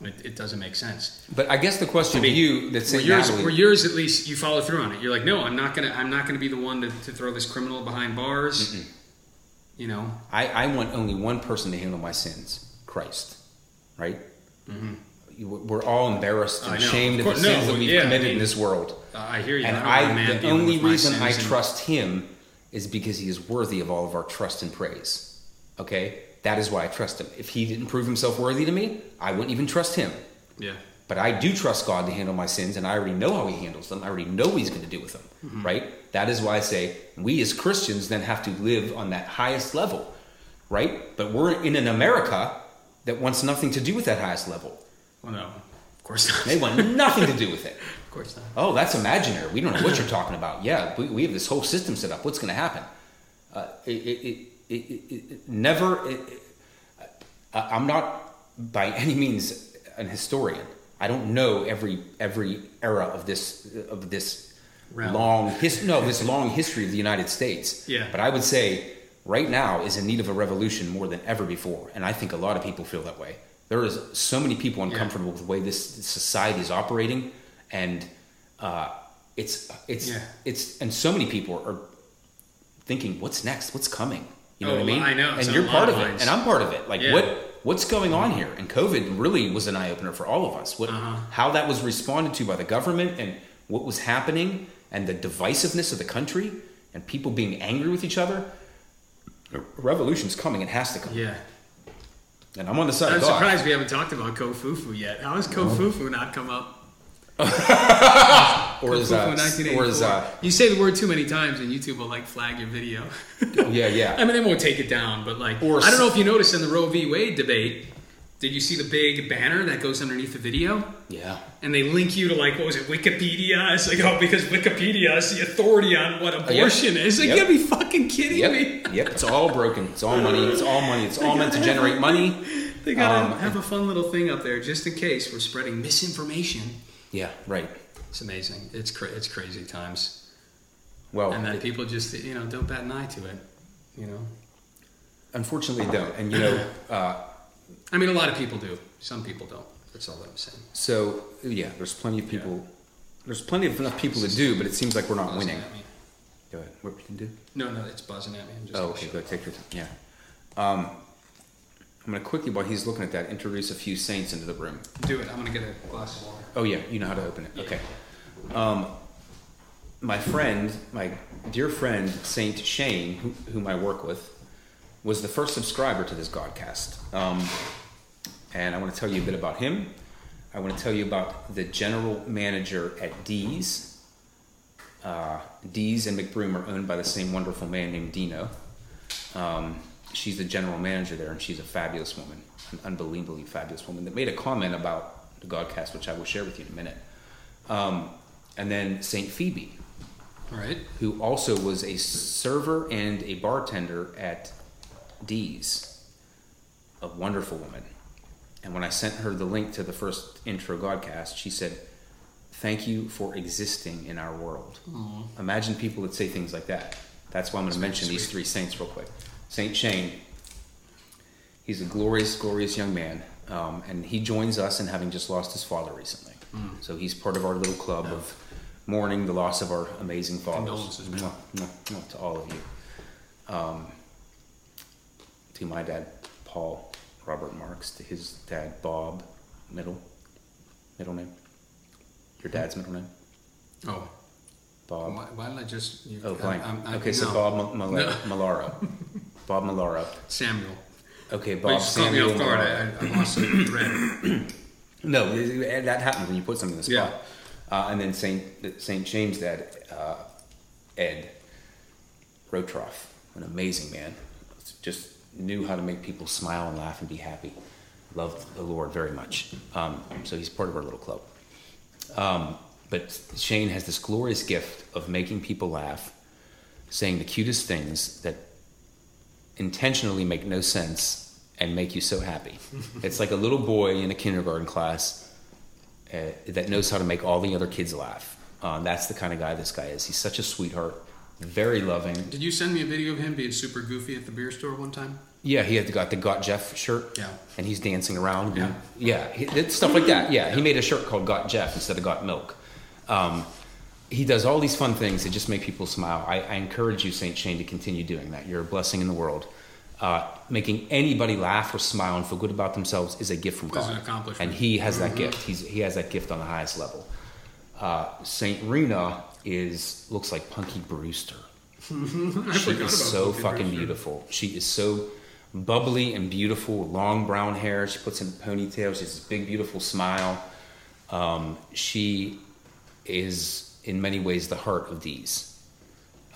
It, it doesn't make sense. But I guess the question to you that's in yours, Natalie. where yours, at least, you follow through on it. You're like, no, I'm not gonna. I'm not gonna be the one to, to throw this criminal behind bars. You know. I, I want only one person to handle my sins Christ. Right? You- We're all embarrassed Mm-hmm. And ashamed Of of, the sins no, that we've yeah, I committed mean- in this world. Uh, I hear you. And I, don't want a I, the only reason I and- trust him is because he is worthy of all of our trust and praise. Okay? That is why I trust him. If he didn't prove himself worthy to me, I wouldn't even trust him. Yeah. But I do trust God to handle my sins, and I already know how He handles them. I already know what He's going to do with them, Mm-hmm. right? That is why I say we as Christians then have to live on that highest level, right? But we're in an America that wants nothing to do with that highest level. Well, no, of course not. They want nothing to do with it. (laughs) of course not. Oh, that's imaginary. We don't know what you're talking about. Yeah, we, we have this whole system set up. What's going to happen? Uh, it, it, it, it, it, never. It, it, I- I'm not by any means an historian, I don't know every every era of this of this Realm. long his, no this long history of the United States. Yeah. But I would say right now is in need of a revolution more than ever before, and I think a lot of people feel that way. There is so many people uncomfortable with the way this society is operating, and uh, it's it's Yeah. it's and so many people are thinking, "What's next? What's coming?" You know Oh, what I mean? I know. And you're part of of it, and I'm part of it. Like Yeah. what what's going on here? And COVID really was an eye opener for all of us. What Uh-huh. how that was responded to by the government and what was happening and the divisiveness of the country and people being angry with each other. A revolution's coming. It has to come. Yeah. And I'm on the side I'm surprised we haven't talked about Kofufu yet. How has Kofufu not come up? (laughs) Or is, uh, 1984. or is uh, you say the word too many times and YouTube will like flag your video. (laughs) yeah, yeah. I mean, they won't take it down, but like, Or I don't know if you noticed in the Roe v. Wade debate, did you see the big banner that goes underneath the video? yeah. And they link you to like, what was it, Wikipedia? It's like, oh, because Wikipedia is the authority on what abortion is. Like, Yep. you gotta be fucking kidding me. Yep. Yep. It's all broken. It's all money. It's all money. It's (laughs) all meant to generate money. They gotta Um, have a fun little thing up there just in case we're spreading misinformation. Yeah, right. It's amazing. It's cra- it's crazy times, Well, and then it- people just you know don't bat an eye to it. You know, unfortunately, don't. And you know, (clears throat) uh, I mean, a lot of people do. Some people don't. That's all I'm saying. so yeah, there's plenty of people. There's plenty of enough people to do, but it seems like we're not winning. Go ahead. What we can do? No, no, it's buzzing at me. I'm just Oh, okay. Go take your time. Yeah. Um, I'm going to quickly, while he's looking at that, introduce a few saints into the room. Do it. I'm gonna get a glass of water. Oh yeah, you know how to open it. Okay. Um, my friend, my dear friend Saint Shane, who, whom I work with, was the first subscriber to this Godcast. Um, and I want to tell you a bit about him. I want to tell you about the general manager at D's. Uh, D's and McBroom are owned by the same wonderful man named Dino. Um, she's the general manager there, and she's a fabulous woman, an unbelievably fabulous woman that made a comment about the Godcast, which I will share with you in a minute. Um, and then Saint Phoebe, right. who also was a server and a bartender at D's, a wonderful woman. And when I sent her the link to the first intro Godcast, she said, Thank you for existing in our world. Imagine people that say things like that. That's why I'm going to mention these three saints real quick. Saint Shane, he's a glorious, glorious young man. Um, and he joins us in having just lost his father recently. So he's part of our little club of mourning the loss of our amazing fathers. Condolences, to all of you. Um, to my dad, Paul Robert Marks, to his dad, Bob, middle, middle name. Your dad's middle name, Oh, Bob. why, why did I just? You, Oh, blank. I'm- I'm- okay, so. Bob Mal- Mal- No. Malaro. Bob Malaro. Samuel. Okay, Bob just caught me off guard. I, I lost the thread. (clears throat) No, that happens when you put something in the spot. Yeah. Uh, and then Saint Saint James' that. uh, Ed Rotroff, an amazing man, just knew how to make people smile and laugh and be happy. Loved the Lord very much. Um, so he's part of our little club. Um, but Shane has this glorious gift of making people laugh, saying the cutest things that intentionally make no sense and make you so happy. (laughs) it's like a little boy in a kindergarten class uh, that knows how to make all the other kids laugh. Um, that's the kind of guy this guy is. He's such a sweetheart, very loving. Did you send me a video of him being super goofy at the beer store one time? Yeah, he had got the Got Jeff shirt. Yeah. And he's dancing around. Yeah. Yeah, he, stuff like that. Yeah, he made a shirt called Got Jeff instead of Got Milk. Um, he does all these fun things that just make people smile. I, I encourage you, St. Shane, to continue doing that. You're a blessing in the world. Uh, making anybody laugh or smile and feel good about themselves is a gift from God. an accomplishment. And he has that gift. He's, he has that gift on the highest level. Uh, Saint Rena is looks like Punky Brewster. (laughs) She is so Cookie fucking Brewster. beautiful. She is so bubbly and beautiful, long brown hair. She puts in ponytails. She has this big, beautiful smile. Um, she is, in many ways, the heart of these.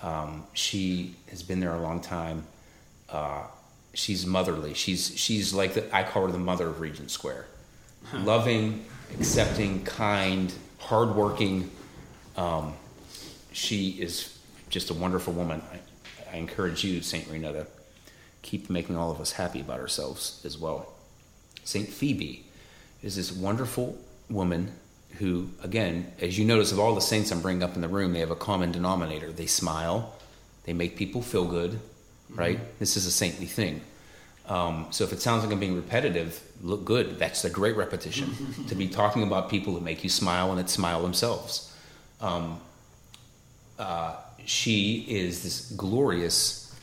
Um, she has been there a long time. Uh, she's motherly. She's she's like the, I call her the mother of Regent Square. Loving, accepting, kind, hardworking. Um, she is just a wonderful woman. I, I encourage you, Saint Rena, to keep making all of us happy about ourselves as well. Saint Phoebe is this wonderful woman who, again, as you notice, of all the saints I'm bringing up in the room, they have a common denominator. They smile, they make people feel good, right? This is a saintly thing. Um, so if it sounds like I'm being repetitive, look good. That's a great repetition (laughs) to be talking about people who make you smile and that smile themselves. Um, uh, she is this glorious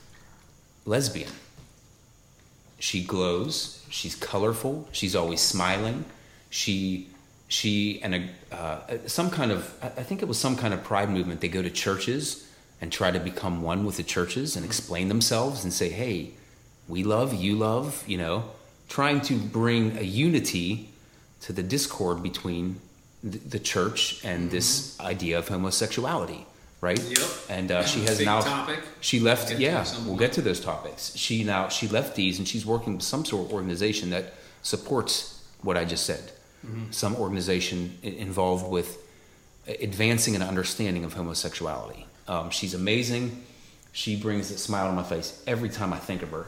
lesbian. She glows. She's colorful. She's always smiling. She she and a, uh, some kind of I think it was some kind of pride movement. They go to churches and try to become one with the churches and explain themselves and say, "Hey, we love, you love," you know, trying to bring a unity to the discord between the, the church and this idea of homosexuality, right? Yep. And uh, she has now topic. she We'll left. yeah, we'll point. get to those topics. She now she left these, and she's working with some sort of organization that supports what I just said. Mm-hmm. Some organization involved with advancing an understanding of homosexuality. Um, she's amazing. She brings a smile on my face every time I think of her.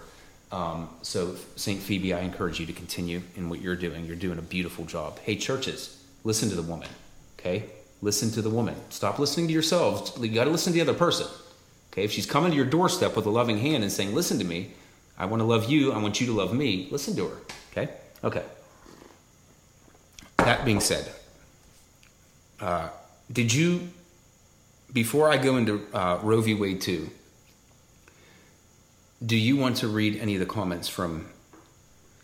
Um, so, St. Phoebe, I encourage you to continue in what you're doing. You're doing a beautiful job. Hey, churches, listen to the woman, okay? Listen to the woman. Stop listening to yourselves. You got to listen to the other person, okay? If she's coming to your doorstep with a loving hand and saying, Listen to me, I want to love you, I want you to love me, listen to her, okay? Okay. That being said, uh, did you, before I go into uh, Roe v. Wade 2, do you want to read any of the comments from,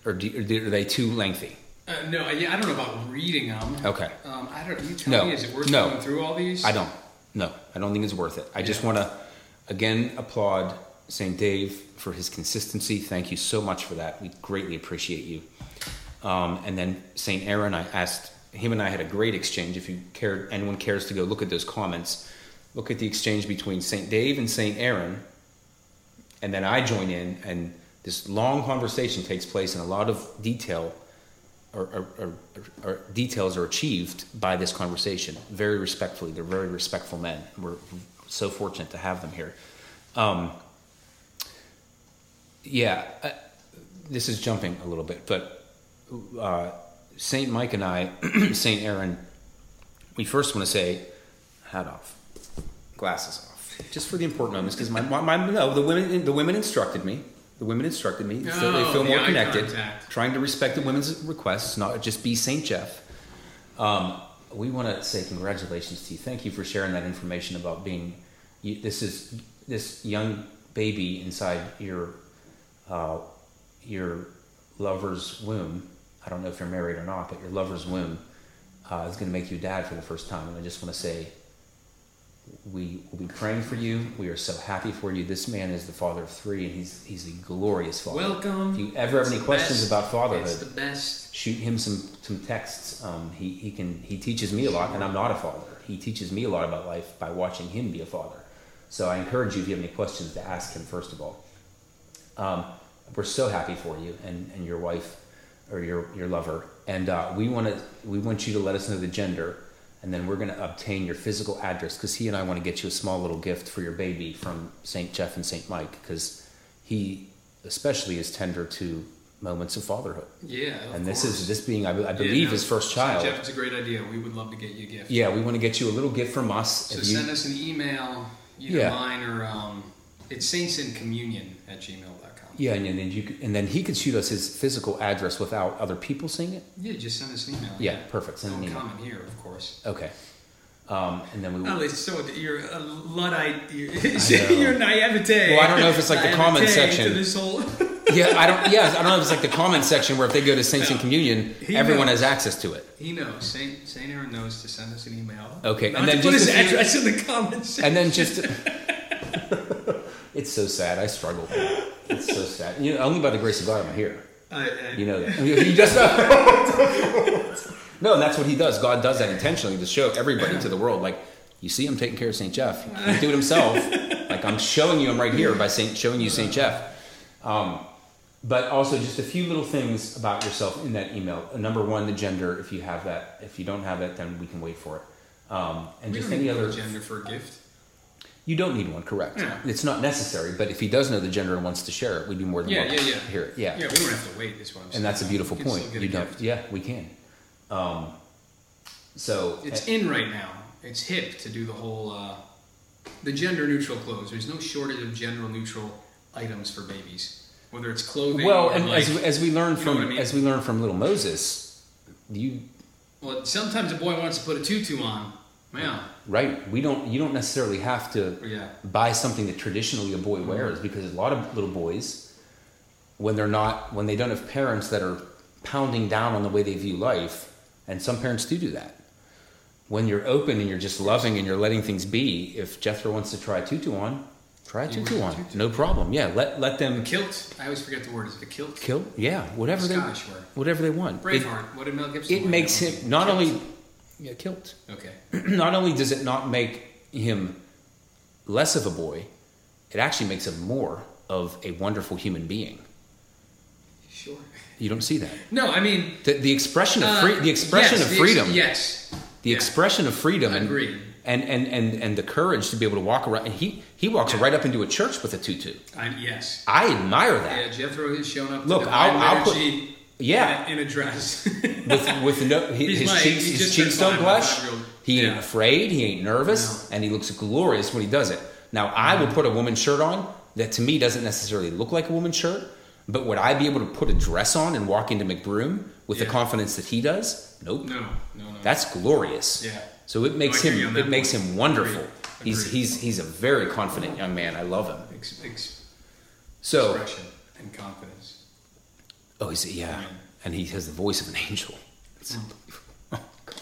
or, do, or are they too lengthy? Uh, no, yeah, I don't know about reading them. Okay. Um, I don't. You tell No, me, is it worth no. going through all these? I don't. No, I don't think it's worth it. I just want to, again, applaud St. Dave for his consistency. Thank you so much for that. We greatly appreciate you. Um, and then St. Aaron, I asked him and I had a great exchange. If you care, anyone cares to go look at those comments, look at the exchange between St. Dave and St. Aaron, and then I join in, and this long conversation takes place, and a lot of detail or, or, or, or details are achieved by this conversation very respectfully. They're very respectful men. We're so fortunate to have them here. Um, yeah, uh, this is jumping a little bit, but uh, Saint Mike and I, (clears throat) Saint Aaron, we first want to say, hat off, glasses off, just for the important moments, because my, my, my no, the women the women instructed me. The women instructed me. so they Oh, feel the more connected, contact. trying to respect the women's requests, not just be Saint Jeff. Um, we want to say congratulations to you. Thank you for sharing that information about being. You, this is this young baby inside your uh, your lover's womb. I don't know if you're married or not, but your lover's womb uh, is going to make you dad for the first time. And I just want to say, we will be praying for you. We are so happy for you. This man is the father of three, and he's he's a glorious father. Welcome. If you ever have It's any questions best. about fatherhood, It's the best. shoot him some some texts. Um, he he can he teaches me a lot, and I'm not a father. He teaches me a lot about life by watching him be a father. So I encourage you if you have any questions to ask him first of all. Um, we're so happy for you and, and your wife or your your lover, and uh, we want to we want you to let us know the gender, and then we're going to obtain your physical address because he and I want to get you a small little gift for your baby from Saint Jeff and Saint Mike because he especially is tender to moments of fatherhood. Yeah. Of And this course. is this being, I, I Yeah, believe, no, his first child. Jeff, it's a great idea. We would love to get you a gift. Yeah, we want to get you a little gift from us. So If you- send us an email, either Yeah. mine or um, it's saintsinCommunion at gmail.com. yeah, and then you could, and then he could shoot us his physical address without other people seeing it. Yeah, just send us an email. Yeah, perfect. Send an Don't email. comment here, of course. Okay, um, and then we. Oh, it's so you're a luddite. (laughs) You're, (laughs) you're naivete. Well, I don't know if it's like the (laughs) comment section. This whole. yeah, I don't. Yeah, I don't know if it's like the comment section where if they go to Saints and Communion, He everyone knows. has access to it. he knows. Saint Saint Aaron knows to send us an email. Okay, Not and then put just his address in the comments. And then just. It's so sad. I struggle. It's so sad. You know, only by the grace of God am I here. I, I, You know that. (laughs) He just (laughs) No, and that's what he does. God does that intentionally to show everybody to the world. Like, you see him taking care of St. Jeff. He can't do it himself. like, I'm showing you him right here by Saint, showing you St. Jeff. Um, but also, just a few little things about yourself in that email. Number one, the gender, if you have that. If you don't have it, then we can wait for it. Um, and we just any other. gender for a gift. You don't need one, correct? Yeah. It's not necessary, but if he does know the gender and wants to share it, we'd be more than Yeah, welcome yeah, yeah. to hear it. Yeah. Yeah, we don't have to wait. Is what I'm saying. and that's a beautiful point. You a don't. gift. Yeah, we can. Um, So It's in right now. It's hip to do the whole uh, the gender neutral clothes. There's no shortage of gender neutral items for babies, whether it's clothing. well, or and like, as, as we learn from I mean? as we learn from little Moses, you well, sometimes a boy wants to put a tutu on. Yeah, right we don't you don't necessarily have to yeah, buy something that traditionally a boy wears because a lot of little boys when they're not when they don't have parents that are pounding down on the way they view life and some parents do do that when you're open and you're just loving and you're letting things be if jethro wants to try a tutu on try a tutu on tutu. no problem yeah let let them kilt. I always forget the word. Is it a kilt? Kilt. yeah whatever they word. whatever they want it, Braveheart. what did Mel Gibson? it makes him not Kilt. only yeah kilt Okay. (clears throat) not only does it not make him less of a boy, it actually makes him more of a wonderful human being. Sure. You don't see that. No, I mean The, the expression of uh, free, the expression yes, of the ex- freedom, yes. the Yeah. expression of freedom, and, and and and and the courage to be able to walk around. And he he walks Yeah. right up into a church with a tutu. I, yes. I admire that. Yeah, Jethro has shown up. Look, I'll- I'll put- yeah. in a, in a dress. (laughs) with with no he, his my- cheeks his cheeks don't blush. He ain't Yeah. afraid. He ain't nervous, No. and he looks glorious when he does it. Now I would mm-hmm. put a woman's shirt on that to me doesn't necessarily look like a woman's shirt, but would I be able to put a dress on and walk into McBroom with the confidence that he does? Nope. no, no, no. That's glorious. Yeah. So it makes him it that makes him wonderful. Agreed. He's Agreed. he's he's a very confident young man. I love him. Ex- ex- So expression and confidence. Oh, he's yeah, Yeah. and he has the voice of an angel. It's, hmm. oh God,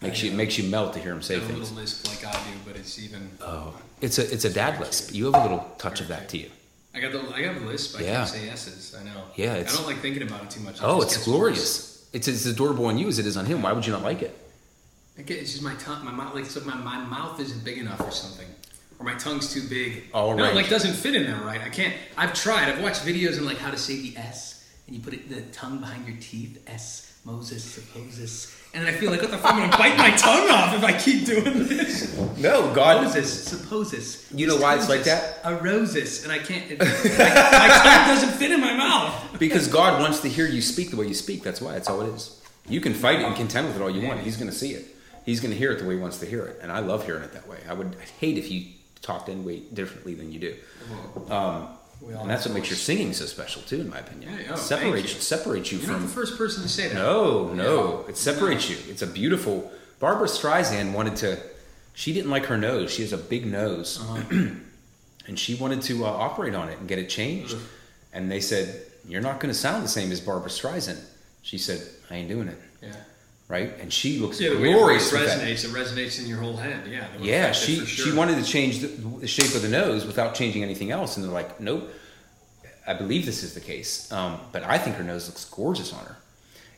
makes you makes you melt to hear him say Got a things. little lisp like I do, but it's even. Oh, it's a it's a dad lisp. You have a little touch of that to you. I got the I got the lisp. I Yeah. can't say s's. I know. Yeah, I don't like thinking about it too much. Oh, it's glorious. It's as adorable on you as it is on him. Why would you not like it? I get, it's just my tongue, my mouth, like so my, my mouth isn't big enough or something, or my tongue's too big. All no, right. it like doesn't fit in there right. I can't. I've tried. I've watched videos on like how to say the s, and you put it the tongue behind your teeth. S Moses supposes, and I feel like what the fuck? I'm gonna bite my tongue off if I keep doing this. No, God. Moses supposes. You know why it's like that? A roses, and I can't. It, my, my tongue doesn't fit in my mouth. Because God wants to hear you speak the way you speak. That's why. That's all it is. You can fight it and contend with it all you want. He's going to see it. He's going to hear it the way he wants to hear it. And I love hearing it that way. I would I'd hate if you talked any way differently than you do. Um, and that's what makes your singing so special too, in my opinion. Yeah, oh, separates you. separates you You're from the first person to say that. No, no. It separates you. It's a beautiful. Barbra Streisand wanted to. She didn't like her nose. She has a big nose, Uh-huh. (clears throat) and she wanted to uh, operate on it and get it changed. Ugh. And they said, "You're not going to sound the same as Barbra Streisand." She said, "I ain't doing it." Yeah. Right? And she looks Yeah, the way glorious voice with that. resonates, it resonates in your whole head. Yeah. Yeah, she for she wanted to change the, the shape of the nose without changing anything else, and they're like, "Nope." I believe this is the case, um, but I think her nose looks gorgeous on her.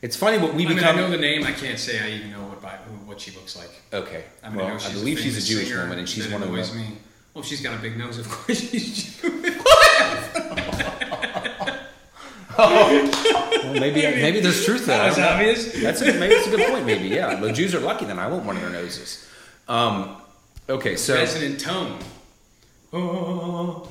It's funny what we I mean, become. I know the name. I can't say I even know what by, what she looks like. Okay. I mean, well, I, I believe she's a Jewish woman, and she's one of the. me. Well, she's got a big nose, of course she's Jewish. (laughs) (laughs) Well, maybe maybe there's truth there. I That's obvious. That's a, maybe that's a good point. Maybe yeah. The Jews are lucky. Then I want one of their noses. Um, okay, so Resonant tone. Oh.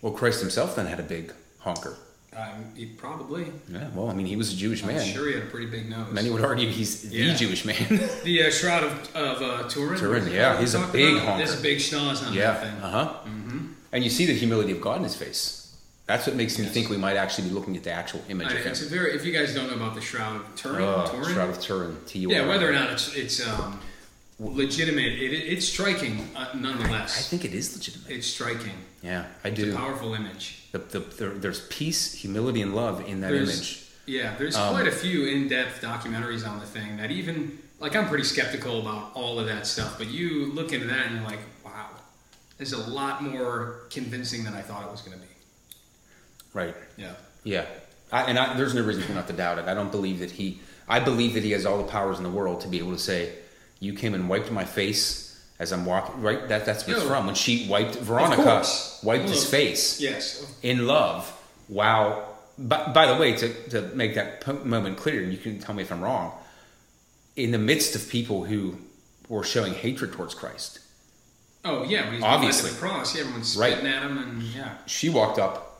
well, Christ himself then had a big honker. Um, he probably. Yeah. Well, I mean, he was a Jewish I'm man. sure he had a pretty big nose. Many would argue he's Yeah. the Jewish man. (laughs) The uh, shroud of, of uh, Turin. Turin, yeah, he's a big about? Honker. a big schnoz on yeah. that thing. Uh huh. Mm-hmm. And you see the humility of God in his face. That's what makes me think we might actually be looking at the actual image I, of him. it's a very. If you guys don't know about the shroud of Turin, Oh, Turin, Shroud of Turin. T-U-R-I. yeah, whether or not it's it's um, legitimate, it, it, it's striking uh, I nonetheless. think it is legitimate. It's striking. Yeah, I It's do. a powerful image. The, the, there, there's peace, humility, and love in that There's- image. Yeah, there's Um, quite a few in-depth documentaries on the thing that even like I'm pretty skeptical about all of that stuff, but you look into that and you're like, wow, there's a lot more convincing than I thought it was going to be. Right. Yeah. Yeah. I, and I, there's no reason for not to doubt it. I don't believe that he. I believe that he has all the powers in the world to be able to say, "You came and wiped my face as I'm walking." Right. That that's what it's Yeah. from. When she wiped Veronica, wiped his face Yes. in love. Wow. By, by the way, to, to make that moment clear, and you can tell me if I'm wrong. In the midst of people who were showing hatred towards Christ, Oh yeah, Obviously. Obviously. the cross, yeah, everyone's Right. spitting at him, and yeah. she walked up,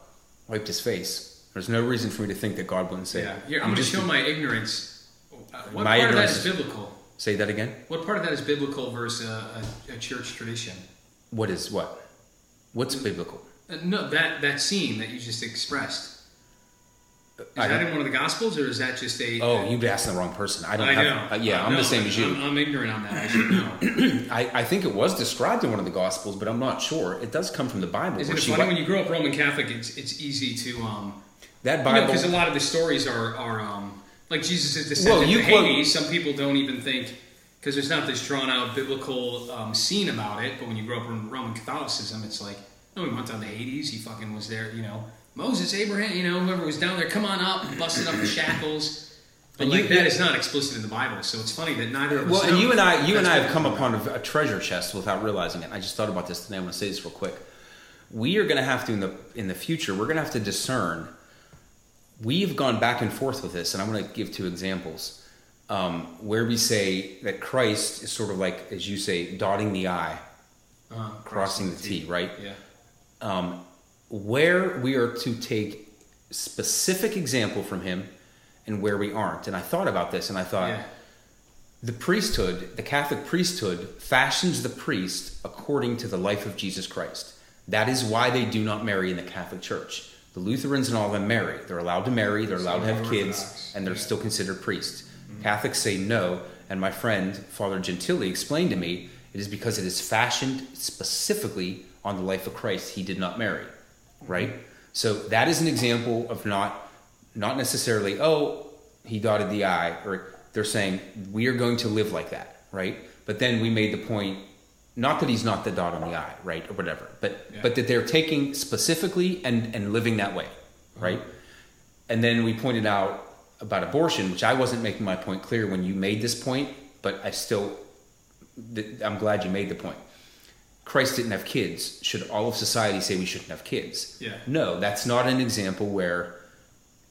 wiped his face. There's no reason for me to think that God wouldn't say, Yeah. I'm "You going to just show my ignorance. Uh, what My part ignorance of that is biblical? Say that again. What part of that is biblical versus a, a, a church tradition? What is what? What's biblical? Uh, no, that that scene that you just expressed. Is I that in one of the Gospels, or is that just a? Oh, you've asked the wrong person. I don't I have. know. uh, yeah, I I'm the same as you. I'm, I'm ignorant on that. I should know. (clears throat) I, I think it was described in one of the Gospels, but I'm not sure. It does come from the Bible. Isn't it funny went- when you grow up Roman Catholic? It's it's easy to um, that you know, Bible. because a lot of the stories are are um, like Jesus is descended Well, you to quote- Hades. Some people don't even think because there's not this drawn out biblical um, scene about it. But when you grow up in Roman Catholicism, it's like, no, he went down to Hades. He fucking was there. You know, Moses, Abraham. You know, whoever was down there, come on up, busted up the shackles. But And like you- that is not explicit in the Bible. So it's funny that neither of us. well, and you and I, you and I have come upon a, a treasure chest without realizing it. I just thought about this today. I'm going to say this real quick. We are going to have to in the in the future. We're going to have to discern. We've gone back and forth with this, and I'm going to give two examples um, where we say that Christ is sort of like, as you say, dotting the I, Uh, crossing the T, right? Yeah. um, where we are to take specific example from him and where we aren't. And I thought about this and I thought Yeah. the priesthood, the Catholic priesthood, fashions the priest according to the life of Jesus Christ. That is why they do not marry in the Catholic Church. The Lutherans and all of them marry. They're allowed to marry, they're allowed to have kids, Orthodox. and they're Yeah. still considered priests. Catholics say no, and my friend, Father Gentili, explained to me it is because it is fashioned specifically on the life of Christ. He did not marry, right? So that is an example of not not necessarily, oh, he dotted the I, or they're saying we are going to live like that, right? But then we made the point, not that he's not the dot on the I, right, or whatever, but Yeah. but that they're taking specifically and and living that way, mm-hmm. right? And then we pointed out about abortion, which I wasn't making my point clear when you made this point, but I still, th- I'm glad you made the point. Christ didn't have kids. Should all of society say we shouldn't have kids? Yeah. No, that's not an example where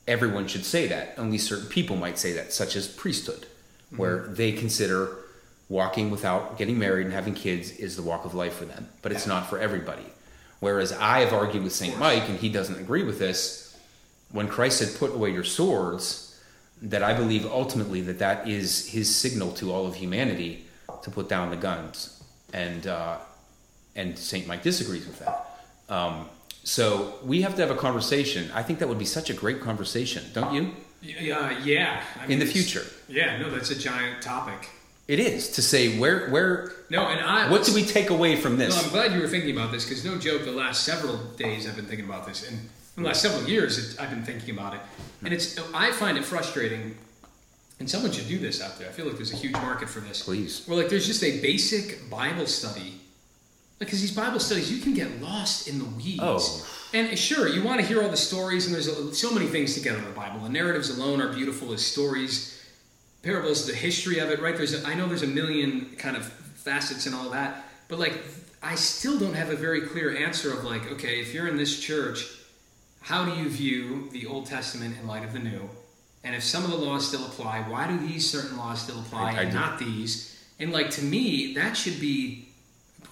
everyone should say that. Only certain people might say that, such as priesthood, where they consider walking without getting married and having kids is the walk of life for them, but it's not for everybody. Whereas I have argued with St. Mike, and he doesn't agree with this, when Christ said, Put away your swords, that I believe ultimately that that is his signal to all of humanity to put down the guns. And, uh, and St. Mike disagrees with that. Um, so we have to have a conversation. I think that would be such a great conversation, don't you? Yeah, yeah. I In the future. Yeah, no, that's a giant topic. It is to say where where No, and I. what do we take away from this? No, I'm glad you were thinking about this because no joke. The last several days I've been thinking about this, and in the last several years it, I've been thinking about it, and it's. I find it frustrating, and someone should do this out there. I feel like there's a huge market for this. Please. Well, like there's just a basic Bible study, because these Bible studies you can get lost in the weeds. Oh. And sure, you want to hear all the stories, and there's a, so many things to together in the Bible. The narratives alone are beautiful as stories, parables, the history of it. Right? There's, a, I know there's a million kind of facets and all that, but like, I still don't have a very clear answer of like, okay, if you're in this church, how do you view the Old Testament in light of the New? And if some of the laws still apply, why do these certain laws still apply I- I and do. not these? And like to me, that should be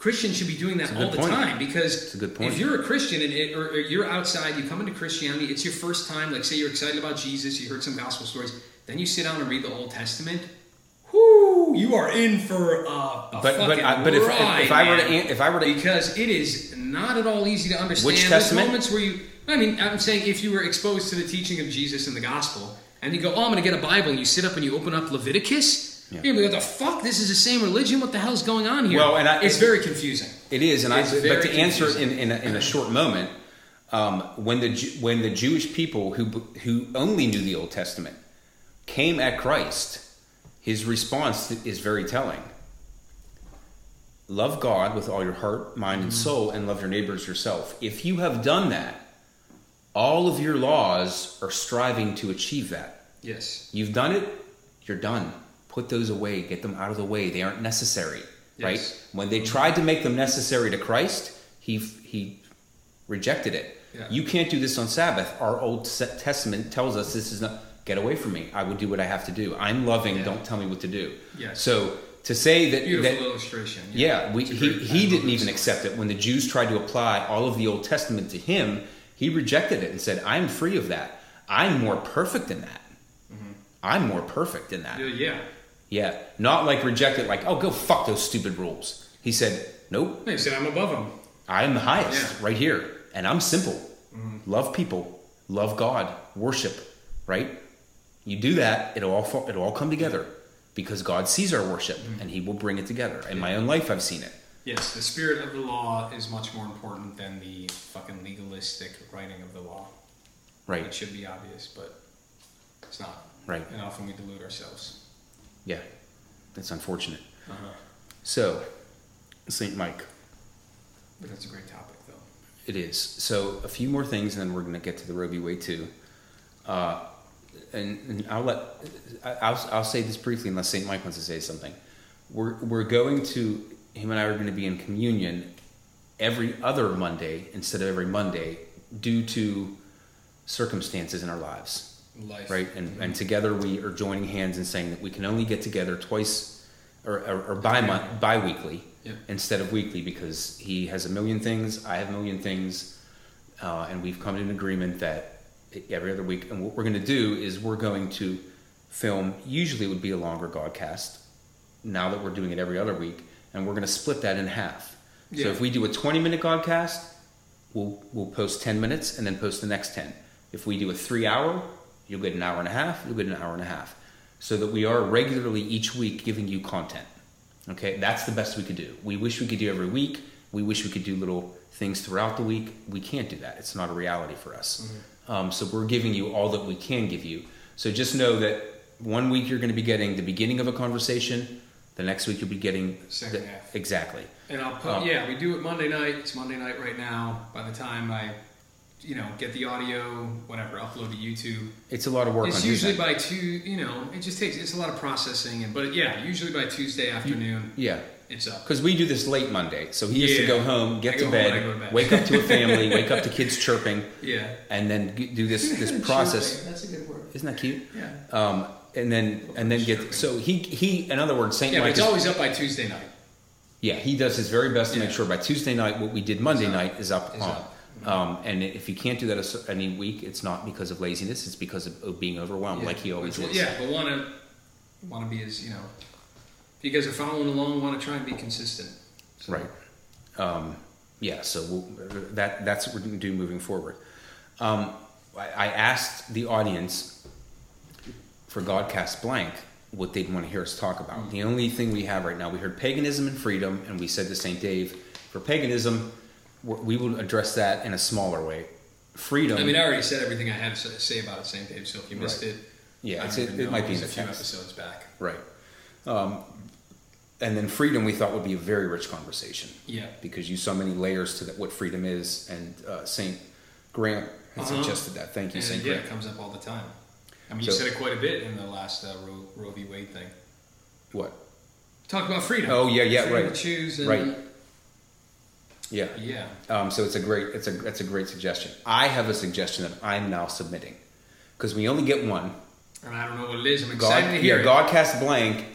Christians should be doing that all the point. time because a if you're a Christian and it, or, or you're outside, you come into Christianity, it's your first time. Like say you're excited about Jesus, you heard some gospel stories, then you sit down and read the Old Testament. Whoo! You are in for uh, a but but fucking I, but if, ride, if, if I were to if I were to because it is not at all easy to understand. Which There's testament? moments where you, I mean, I'm saying if you were exposed to the teaching of Jesus in the gospel, and you go, oh, I'm going to get a Bible, and you sit up and you open up Leviticus, Yeah. you're going to be like, the fuck, this is the same religion. What the hell's going on here? Well, and I- it's very confusing. It is, and I. But to answer in, in, a, in a short moment, um, when the when the Jewish people who who only knew the Old Testament came at Christ, his response is very telling. Love God with all your heart, mind, Mm-hmm. and soul, and love your neighbors yourself. If you have done that, all of your laws are striving to achieve that. Yes. You've done it, you're done. Put those away, get them out of the way. They aren't necessary, right? When they tried to make them necessary to Christ, he he rejected it. Yeah. You can't do this on Sabbath. Our Old Testament tells us this is not get away from me. I will do what I have to do. I'm loving, Yeah. don't tell me what to do. Yes. So to say that, Beautiful that illustration. yeah, we, he, he didn't even accept it. When the Jews tried to apply all of the Old Testament to him, he rejected it and said, I'm free of that. I'm more perfect than that. I'm more perfect than that. Yeah, yeah. Not like reject it, like oh go fuck those stupid rules. He said, nope, He said I'm above them. I am the highest Yeah. right here, and I'm simple. Mm-hmm. Love people, love God, worship, right? You do that, it'll all fall, it'll all come together because God sees our worship mm-hmm. and He will bring it together. In my own life, I've seen it. Yes, the spirit of the law is much more important than the fucking legalistic writing of the law. Right. It should be obvious, but it's not. right, And often we delude ourselves. Yeah. That's unfortunate. Uh-huh. So, Saint Mike, But that's a great topic, though. it is. So, a few more things, and then we're going to get to the Roe v. Wade two. Uh, and, and I'll let I- I'll, I'll say this briefly, unless Saint Mike wants to say something. We're we're going to him and I are going to be in communion every other Monday instead of every Monday due to circumstances in our lives, Life. right? And and together we are joining hands and saying that we can only get together twice or or, or bi month bi-weekly Yep. instead of weekly because he has a million things, I have a million things, uh, and we've come to an agreement that every other week. And what we're going to do is we're going to film. Usually, it would be a longer godcast. Now that we're doing it every other week, and we're going to split that in half. Yeah. So if we do a 20 minute godcast, we'll we'll post 10 minutes and then post the next 10. If we do a three hour, you'll get an hour and a half. You'll get an hour and a half. So that we are regularly each week giving you content. Okay, that's the best we could do. We wish we could do every week. We wish we could do little things throughout the week. We can't do that. It's not a reality for us. Um, so we're giving you all that we can give you. So just know that one week you're going to be getting the beginning of a conversation. The next week you'll be getting Second the- half. exactly. And I'll put, Uh, yeah, we do it Monday night. It's Monday night right now. By the time I, you know, get the audio, whatever, upload to YouTube, It's a lot of work. it's usually by two. You know, it just takes. It's a lot of processing, and but yeah, usually by Tuesday afternoon, yeah. it's up. Because we do this late Monday, so he has to go home, get to, bed, home, to bed. wake up to a family, wake up to (laughs) kids chirping, Yeah, and then do this this process. That's a good word. Isn't that cute? Yeah. Um, and then and then get so he he in other words Saint Yeah, but Mike it's is, always up by Tuesday night. yeah he does his very best to make sure by Tuesday night what we did Monday night is up Is on. up. Um, and if you can't do that any week, it's not because of laziness; it's because of, of being overwhelmed, Yeah. like he always But- is. Yeah, but want to want to be as you know. If you guys are following along, want to try and be consistent. So- Right. Um, yeah. So we'll, that that's what we're going to do moving forward. Um, I, I asked the audience for Godcast blank what they'd want to hear us talk about. Mm. The only thing we have right now, we heard paganism and freedom, and we said to Saint Dave, for paganism, we will address that in a smaller way. Freedom. I mean, I already said everything I had to say about it, St. Dave. So if you missed Right. it, yeah, it, it might be It was the a few episodes back. Right. Um, and then freedom, we thought would be a very rich conversation. Yeah. because you saw many layers to that, what freedom is, and uh, Saint Grant has Uh-huh. suggested that. Thank you, And Saint yeah, Grant. it comes up all the time. I mean, you said it quite a bit in the last uh, Roe, Roe v. Wade thing. What? Talk about freedom. Oh, yeah, yeah, freedom right. To choose and, Right. Yeah. Yeah. Um, so it's a great, it's a, that's a great suggestion. I have a suggestion that I'm now submitting because we only get one. And I don't know what it is. I'm excited God, to hear yeah, it. Godcast blank.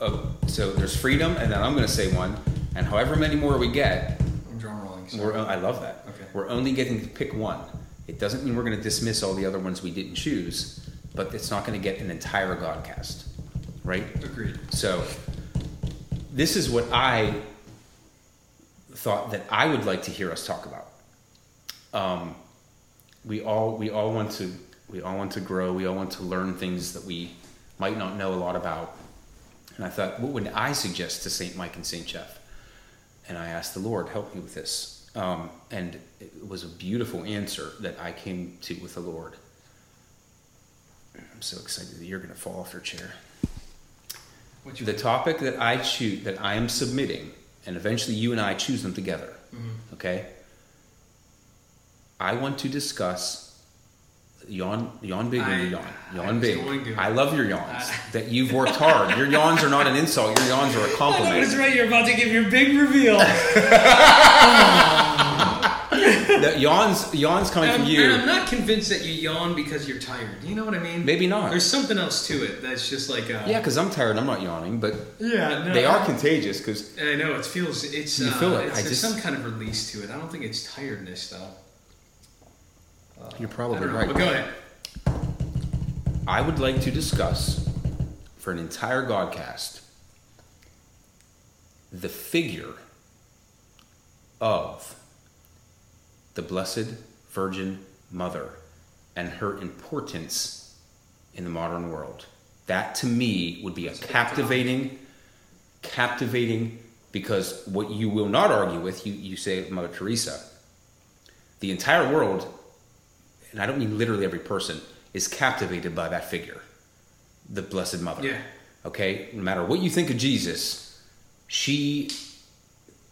Uh, so there's freedom, and then I'm going to say one, and however many more we get, I'm drum rolling. So. We're, I love that. Okay. We're only getting to pick one. It doesn't mean we're going to dismiss all the other ones we didn't choose, but it's not going to get an entire Godcast, right? Agreed. So, this is what I thought that I would like to hear us talk about. Um, we all we all want to we all want to grow. We all want to learn things that we might not know a lot about. And I thought, what would I suggest to Saint Mike and Saint Jeff? And I asked the Lord, help me with this. Um, and it was a beautiful answer that I came to with the Lord. I'm so excited that you're going to fall off your chair. The topic that I choose, that I am submitting, and eventually you and I choose them together. Mhm. Okay. I want to discuss yawn, yawn big I- you yawn, yawn was big. I love your yawns. I- (laughs) that you've worked hard. Your yawns are not an insult. Your yawns are a (laughs) compliment. That's right. You're about to give your big reveal. (laughs) The yawns, yawns coming And from I'm, you. and I'm not convinced that you yawn because you're tired. You know what I mean? Maybe not. There's something else to it that's just like uh, Yeah, because I'm tired. I'm not yawning, but yeah. No, they are contagious. Because I know it feels it's You uh, feel it. It's, I there's just- some kind of release to it. I don't think it's tiredness though. you're I probably right. But go ahead. I would like to discuss for an entire Godcast the figure of the Blessed Virgin Mother and her importance in the modern world. That to me would be a captivating, captivating, because what you will not argue with, you, you say Mother Teresa, the entire world, and I don't mean literally every person, is captivated by that figure, the Blessed Mother. Yeah. Okay? No matter what you think of Jesus, she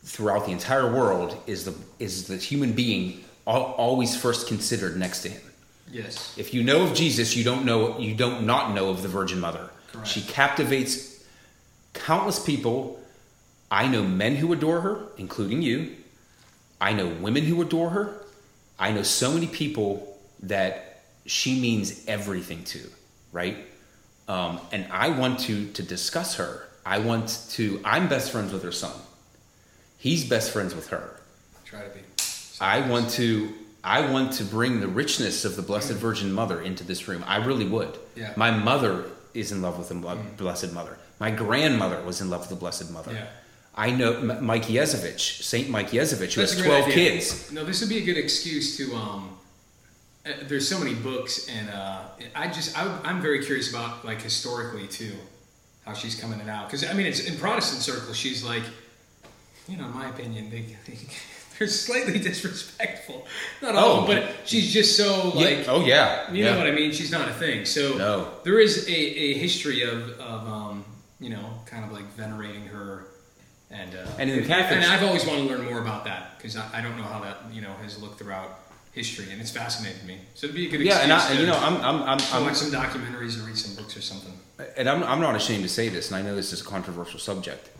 throughout the entire world is the is the human being always first considered next to him. Yes. If you know of Jesus, you don't know you don't not know of the Virgin Mother. Correct. She captivates countless people. I know men who adore her, including you. I know women who adore her. I know so many people that she means everything to, right? Um, and I want to to discuss her. I want to. I'm best friends with her son. He's best friends with her. Try to be. I want to I want to bring the richness of the Blessed Virgin Mother into this room. I really would. Yeah. My mother is in love with the Bl- Blessed Mother. My grandmother was in love with the Blessed Mother. Yeah. I know M- Mike Yezevich, Saint Mike Yezevich, who That's has twelve idea. kids. No, this would be a good excuse to. Um, uh, there's so many books, and uh, I just I, I'm very curious about like historically too, how she's coming it out. Because I mean, it's in Protestant circles, she's like, you know, in my opinion, they, they (laughs) they're slightly disrespectful. Not all, Oh. but she's just so like. yeah. Oh yeah. You yeah. know what I mean? She's not a thing. So No. there is a, a history of, of um, you know, kind of like venerating her. And, uh, And in the Catholic- and I've always wanted to learn more about that because I, I don't know how that you know has looked throughout history, and it's fascinated me. So it'd be a good Yeah, and I, to you know, I'm, I'm, I'm, to I'm watch some documentaries or read some books or something. And I'm, I'm not ashamed to say this, and I know this is a controversial subject.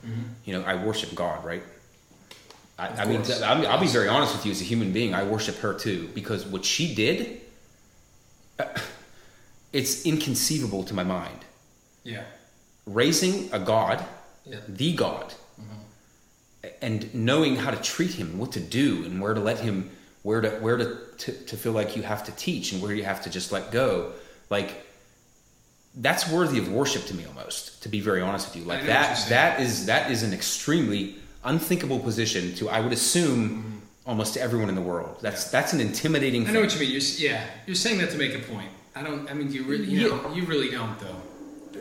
You know, I worship God, right? I, I mean. I'm, I'll be very honest with you. As a human being, I worship her too because what she did, uh, it's inconceivable to my mind. Yeah, Raising a God, yeah, the God, and knowing how to treat him, what to do, and where to let him, where to where to, to to feel like you have to teach, and where you have to just let go, like that's worthy of worship to me almost. To be very honest with you, like know what you're that that is that is an extremely unthinkable position to I would assume almost to everyone in the world. That's that's an intimidating. I thing. know what you mean. You're, yeah, you're saying that to make a point. I don't. I mean, you really, you know, you really don't though.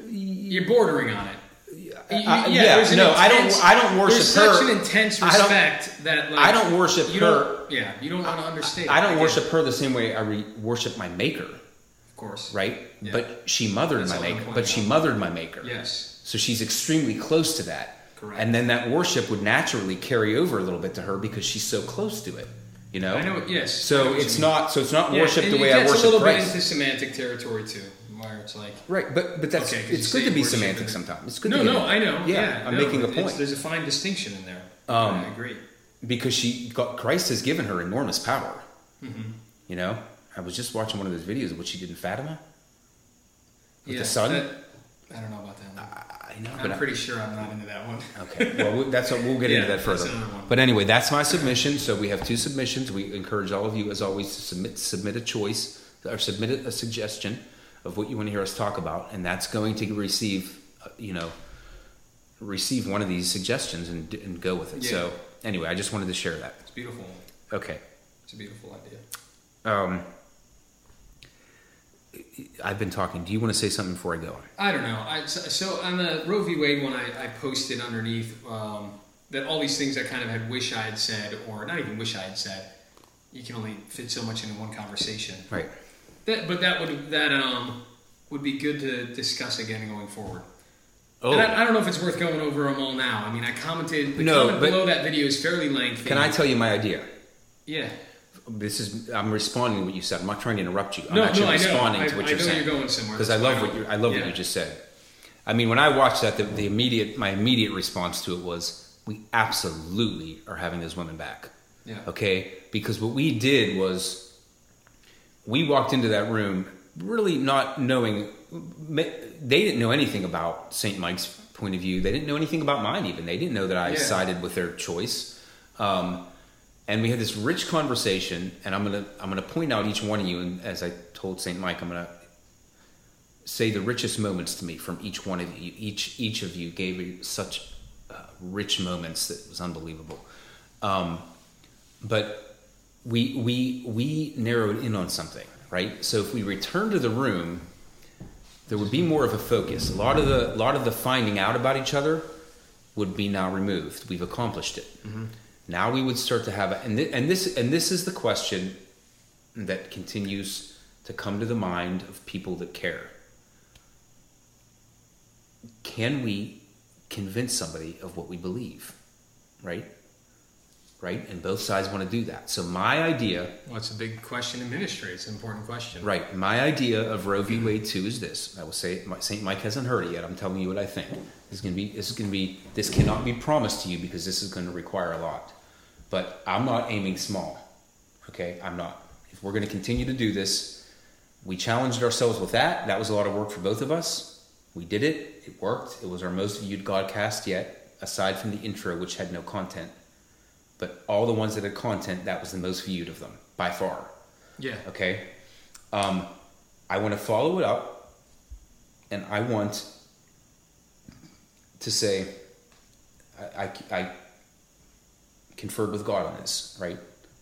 You're bordering on it. You- Uh, yeah, no, I don't- I don't worship there's her. such an intense I don't- respect that like I don't worship you her. Don't, yeah, you don't want to understand. I it. don't get worship her the same way I re- worship my Maker. of course. right? Yeah. But she mothered That's my maker. But she mothered my maker. Yes. So she's extremely close to that. Correct. And then that worship would naturally carry over a little bit to her because she's so close to it. You know. I know. Yes. I know So it's not. So it's not Yeah, worship the way I worship a little Christ. bit into semantic territory too, where it's like. right. But but that's Okay, it's good to be semantic sometimes. It's good. No, to be no, I know. Yeah, Yeah, I'm no, making a point There's a fine distinction in there. Um, I agree. because she got Christ has given her enormous power. Mm-hmm. You know. I was just watching one of those videos of what she did in Fatima. With yeah, the sun. that- I don't know about that one. I know, I'm but I- pretty sure I'm not into that one. Okay, well, we- that's we'll get Yeah, into that further. But anyway, that's my submission. So we have two submissions. We encourage all of you, as always, to submit submit a choice or submit a, a suggestion of what you want to hear us talk about, and that's going to receive, uh, you know, receive one of these suggestions and, and go with it. Yeah. So anyway, I just wanted to share that. It's beautiful. Okay. It's a beautiful idea. Um, I've been talking. Do you want to say something before I go? I don't know. I, so, so on the Roe v. Wade one, I, I posted underneath um, that all these things I kind of had wish I had said, or not even wish I had said. You can only fit so much into one conversation. Right. That, but that would that um would be good to discuss again going forward. Oh, And I, I don't know if it's worth going over them all now. I mean, I commented. The No, comment below that video is fairly lengthy. can I tell you my idea? Yeah. This is I'm responding to what you said. I'm not trying to interrupt you. I'm No, actually no, I know. responding I, to what I you're know saying you're going somewhere because I love what you I love yeah. what you just said. I mean, when I watched that, the, the immediate my immediate response to it was, we absolutely are having those women back. Yeah. Okay, because what we did was we walked into that room really not knowing they didn't know anything about St. Mike's point of view. They didn't know anything about mine even. They didn't know that I Yeah. sided with their choice. Um, and we had this rich conversation and I'm going to I'm going to point out each one of you and as I told St. Mike I'm going to say the richest moments to me from each one of you. Each each of you gave me such uh, rich moments that was unbelievable. Um, but we we we narrowed in on something, right? So if we return to the room, there would be more of a focus. A lot of the lot of the finding out about each other would be now removed. We've accomplished it. Now we would start to have, and, th- and this and this is the question that continues to come to the mind of people that care. Can we convince somebody of what we believe? Right? Right? And both sides want to do that. So my idea, Well, it's a big question in ministry. It's an important question. right, my idea of Roe v. Wade 2 is this. I will say it, St. Mike hasn't heard it yet. I'm telling you what I think. This is going to be this is going to be this cannot be promised to you because this is going to require a lot. But I'm not aiming small. Okay? I'm not. If we're going to continue to do this, we challenged ourselves with that. That was a lot of work for both of us. We did it. It worked. It was our most viewed Godcast yet, aside from the intro, which had no content. But all the ones that had content, that was the most viewed of them by far. Yeah. Okay. Um, I want to follow it up, and I want to say, I, I, I conferred with God on this, right?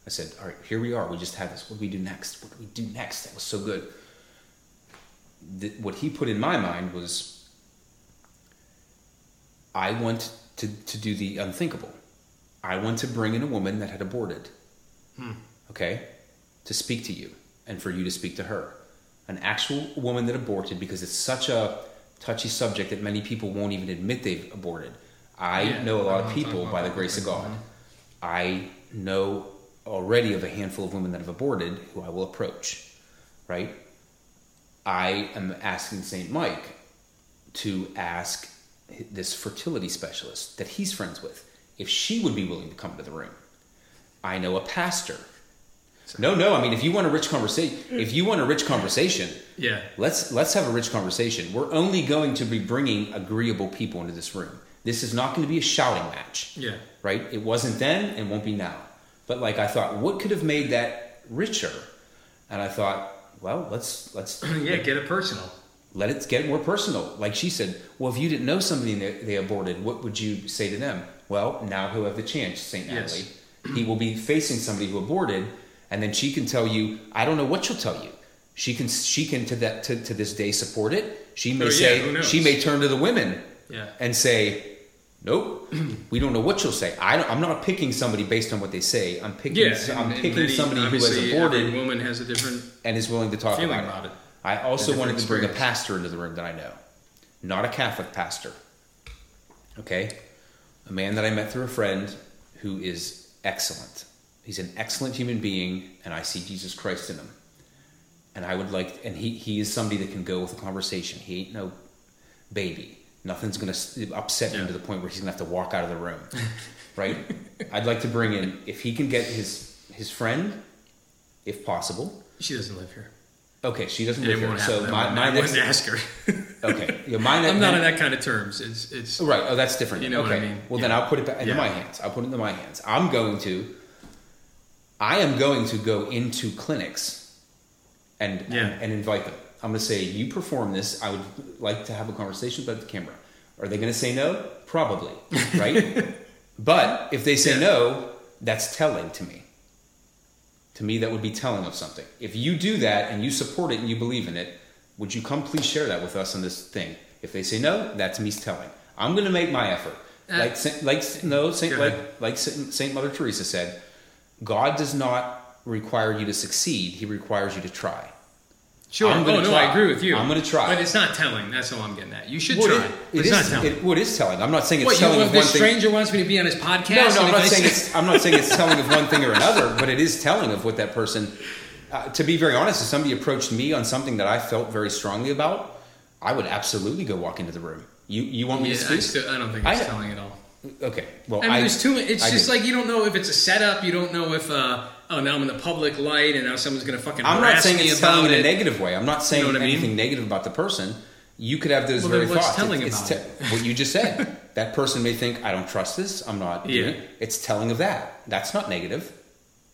I said, all right, here we are. We just had this. What do we do next? What do we do next? That was so good. The, what he put in my mind was, I want to, to do the unthinkable. I want to bring in a woman that had aborted. Hmm. Okay? To speak to you and for you to speak to her. An actual woman that aborted because it's such a touchy subject that many people won't even admit they've aborted. I Yeah, know a lot of uh-huh. people uh-huh. by the grace of God. Mm-hmm. I know already of a handful of women that have aborted who I will approach. Right? I am asking St. Mike to ask this fertility specialist that he's friends with if she would be willing to come to the room. I know a pastor. No, no. I mean, if you want a rich conversation, if you want a rich conversation, Yeah. let's let's have a rich conversation. We're only going to be bringing agreeable people into this room. This is not going to be a shouting match, Yeah. right? It wasn't then and won't be now. But like I thought, what could have made that richer? And I thought, well, let's let's (clears throat) yeah. Get it personal. let it get more personal. Like she said, well, if you didn't know somebody that they aborted, what would you say to them? Well, now he'll have the chance, St. Yes. Natalie. He will be facing somebody who aborted, and then she can tell you, I don't know what she'll tell you. She can, she can to that to, to this day support it. She may Oh, say, knows? she may turn to the women Yeah. and say, nope, we don't know what she'll say. I don't, I'm not picking somebody based on what they say. I'm picking, Yeah. I'm and- and picking many- somebody who has aborted woman has a different and is willing to talk about, about it. I also wanted to bring a pastor into the room that I know, not a Catholic pastor. Okay, a man that I met through a friend who is excellent. He's an excellent human being, and I see Jesus Christ in him. And I would like, and he he is somebody that can go with a conversation. He ain't no baby. Nothing's gonna s- upset him to the point where he's gonna have to walk out of the room, (laughs) right? I'd like to bring in if he can get his his friend, if possible. She doesn't live here. Okay, she doesn't live here. So my, I my wouldn't next ask her. (laughs) okay, yeah, my I'm not on that kind of terms. It's it's Right. Oh, that's different. You know okay. what I mean? Well, then I'll put it back into Yeah. my hands. I'll put it into my hands. I'm going to. I am going to go into clinics, and Yeah. and, and invite them. I'm going to say, you perform this. I would like to have a conversation about the camera. Are they going to say no? Probably. Right. (laughs) but if they say Yeah. no, that's telling to me. To me, that would be telling of something. If you do that and you support it and you believe in it, would you come please share that with us on this thing? If they say no, that to me telling. I'm going to make my effort. Uh, like like no Saint like like Saint Mother Teresa said, God does not require you to succeed; He requires you to try. sure. I'm gonna oh no, try. I agree with you. I'm gonna try. but it's not telling. That's all I'm getting at. You should Well, try. it- it it's is- not telling. it- well, it is telling. I'm not saying it's what telling want? of one thing. stranger wants me to be on his podcast. No, no, I'm not saying it's. I'm not saying it's telling of one thing or another, but it is telling of what that person. Uh, to be very honest, if somebody approached me on something that I felt very strongly about, I would absolutely go walk into the room. You you want me Yeah, to I, speak? still, I don't think it's I- telling at all. Okay. Well, I mean, there's too. It's I just like you don't know if it's a setup. You don't know if uh, oh now I'm in the public light and now someone's gonna fucking I'm not saying it's about telling in a negative way. I'm not saying I mean? anything negative about the person. You could have those Well, very thoughts. telling it's, about it's what you just said. (laughs) that person may think I don't trust this. I'm not. doing Yeah. it. It's telling of that. That's not negative.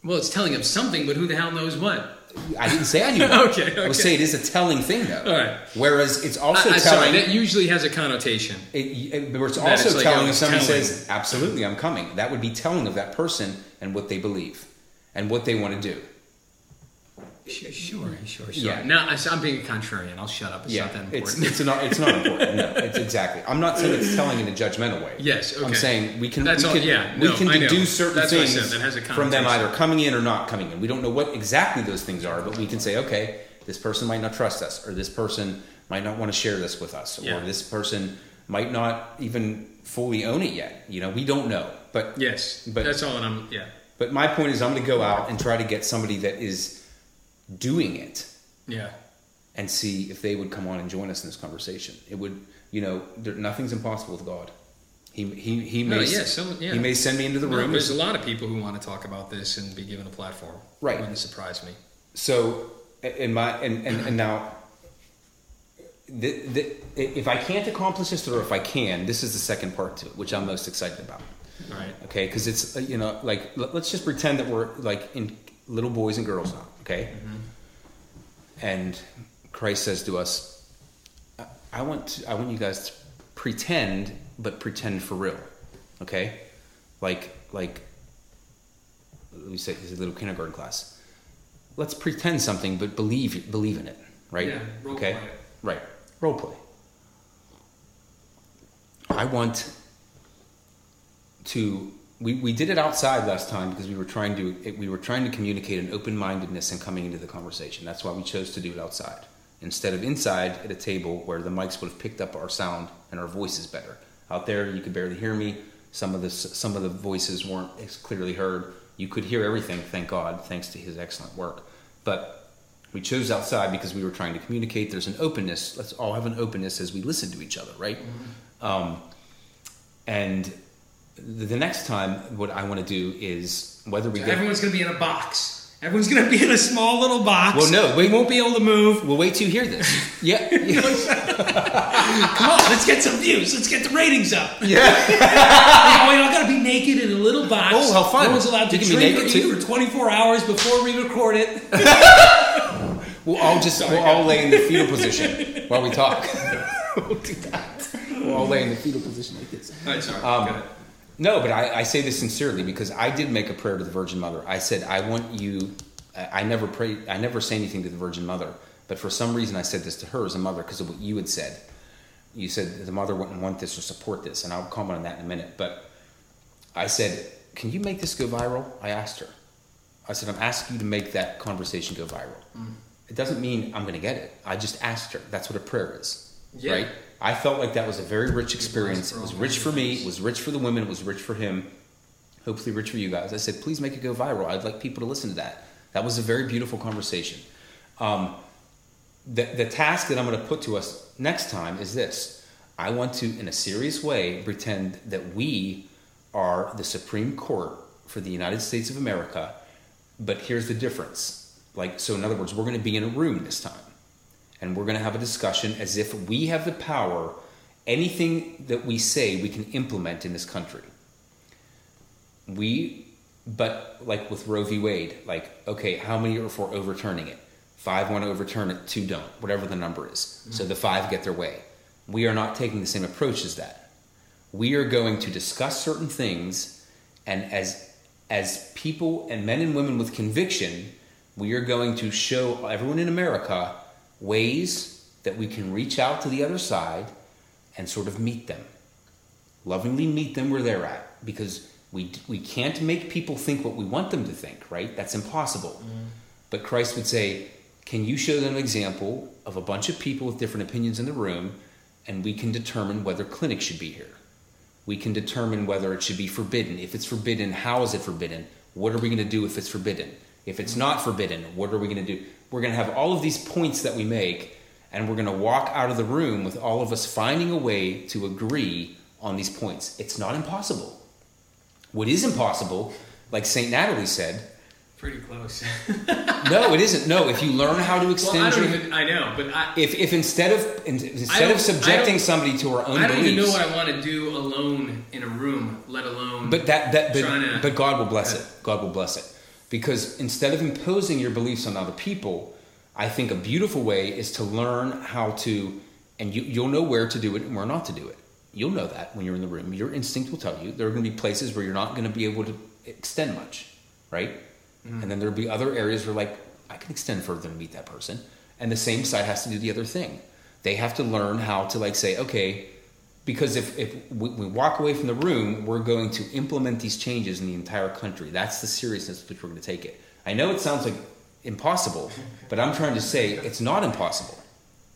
Well, it's telling of something, but who the hell knows what? I didn't say I knew. (laughs) Okay, I would okay. say it is a telling thing, though. All right. Whereas it's also I, I, telling. sorry, that usually has a connotation. It, it, but it's also it's like, telling oh, if somebody telling. says, "Absolutely, I'm coming." That would be telling of that person and what they believe and what they want to do. Sure, sure, sure. sure. Yeah. No, I'm being a contrarian. I'll shut up. It's yeah, not that important. it's not it's not important. No, (laughs) it's exactly. I'm not saying it's telling in a judgmental way. Yes, I'm saying we can That's we all- can, yeah, we no, can deduce certain That's things that has a from them either coming in or not coming in. We don't know what exactly those things are, but we can say, okay, this person might not trust us, or this person might not want to share this with us, Yeah. or this person might not even fully own it yet. You know, we don't know, but yes, But- that's all that I'm. Yeah, But my point is, I'm going to go out and try to get somebody that is doing it yeah. and see if they would come on and join us in this conversation. It would, you know, there, nothing's impossible with God. He he he No, may yeah, some- yeah. he may send me into the No, room. there's a lot of people who want to talk about this and be given a platform. Right. Wouldn't surprise me. So in my and and, and now. The, the, if I can't accomplish this, or if I can, this is the second part to it, which I'm most excited about. All right. okay because it's uh, you know like let- let's just pretend that we're like in little boys and girls now okay? Mm-hmm. And christ says to us I, I want to, i want you guys to pretend but pretend for real okay? Like like we say this is a little kindergarten class. Let's pretend something but believe believe in it right? Yeah, role okay? play. Right. Role play. I want to we, we did it outside last time because we were trying to we were trying to communicate an open-mindedness and coming into the conversation. That's why we chose to do it outside. Instead of inside at a table where the mics would have picked up our sound and our voices better. Out there you could barely hear me. Some of the some of the voices weren't as clearly heard. You could hear everything thank god thanks to his excellent work. But we chose outside because we were trying to communicate. There's an openness. Let's all have an openness as we listen to each other right? Um, and the next time, what I want to do is whether we get. Everyone's going to be in a box. Everyone's going to be in a small little box. Well, no, we- we won't be able to move. We'll wait till you hear this. (laughs) Yeah. Come on, let's get some views. Let's get the ratings up. (laughs) yeah. (laughs) Oh, you're not going to be naked in a little box. Oh, how fun. No one's allowed to You drink or naked, eat too. for 24 hours before we record it. We'll all just we'll all lay in the fetal position while we talk. we'll do that. We'll all lay in the fetal position like this. All right, sorry. Um. No, but I, I say this sincerely because I did make a prayer to the Virgin Mother. I said, I want you. I, I never pray. I never say anything to the Virgin Mother, but for some reason I said this to her as a mother because of what you had said. You said the mother wouldn't want this or support this, and I'll comment on that in a minute. But I said, "Can you make this go viral?" I asked her. I said, "I'm asking you to make that conversation go viral." Mm. It doesn't mean I'm going to get it. I just asked her. That's what a prayer is, Yeah. right? I felt like that was a very rich experience. It was rich for me. It was rich for the women. It was rich for him. Hopefully, rich for you guys. I said, please make it go viral. I'd like people to listen to that. That was a very beautiful conversation. Um, the, the task that I'm going to put to us next time is this I want to, in a serious way, pretend that we are the Supreme Court for the United States of America. But here's the difference. Like, so in other words, we're going to be in a room this time and we're going to have a discussion as if we have the power. Anything that we say, we can implement in this country. We, but like with Roe v. Wade, like, okay, how many are for overturning it? Five want to overturn it, two don't, whatever the number is. Mm-hmm. So the five get their way. We are not taking the same approach as that. We are going to discuss certain things, and as as people and men and women with conviction, we are going to show everyone in America ways that we can reach out to the other side and sort of meet them. Lovingly meet them where they're at because we we can't make people think what we want them to think, right? That's impossible. Mm-hmm. But Christ would say, "Can you show them an example of a bunch of people with different opinions in the room and we can determine whether clinics should be here?" we can determine whether it should be forbidden. If it's forbidden, how is it forbidden? What are we going to do if it's forbidden? If it's not forbidden, what are we going to do? We're going to have all of these points that we make, and we're going to walk out of the room with all of us finding a way to agree on these points. It's not impossible. What is impossible, like St. Natalie said, Pretty close. (laughs) no, it isn't. No, if you learn how to well, extend I don't your. even. I know, but I. if, if instead of instead of subjecting somebody to our own beliefs. I don't beliefs, even know what I want to do alone in a room, let alone. But that that Trying to- but, but God will bless it. God will bless it. Because instead of imposing your beliefs on other people, I think a beautiful way is to learn how to, and you, you'll know where to do it and where not to do it. You'll know that when you're in the room. Your instinct will tell you there are going to be places where you're not going to be able to extend much, right? Mm. And then there'll be other areas where, like, I can extend further and meet that person. And the same side has to do the other thing. They have to learn how to, like, say, okay, because if, if we, we walk away from the room, we're going to implement these changes in the entire country. That's the seriousness with which we're going to take it. I know it sounds like impossible, but I'm trying to say it's not impossible.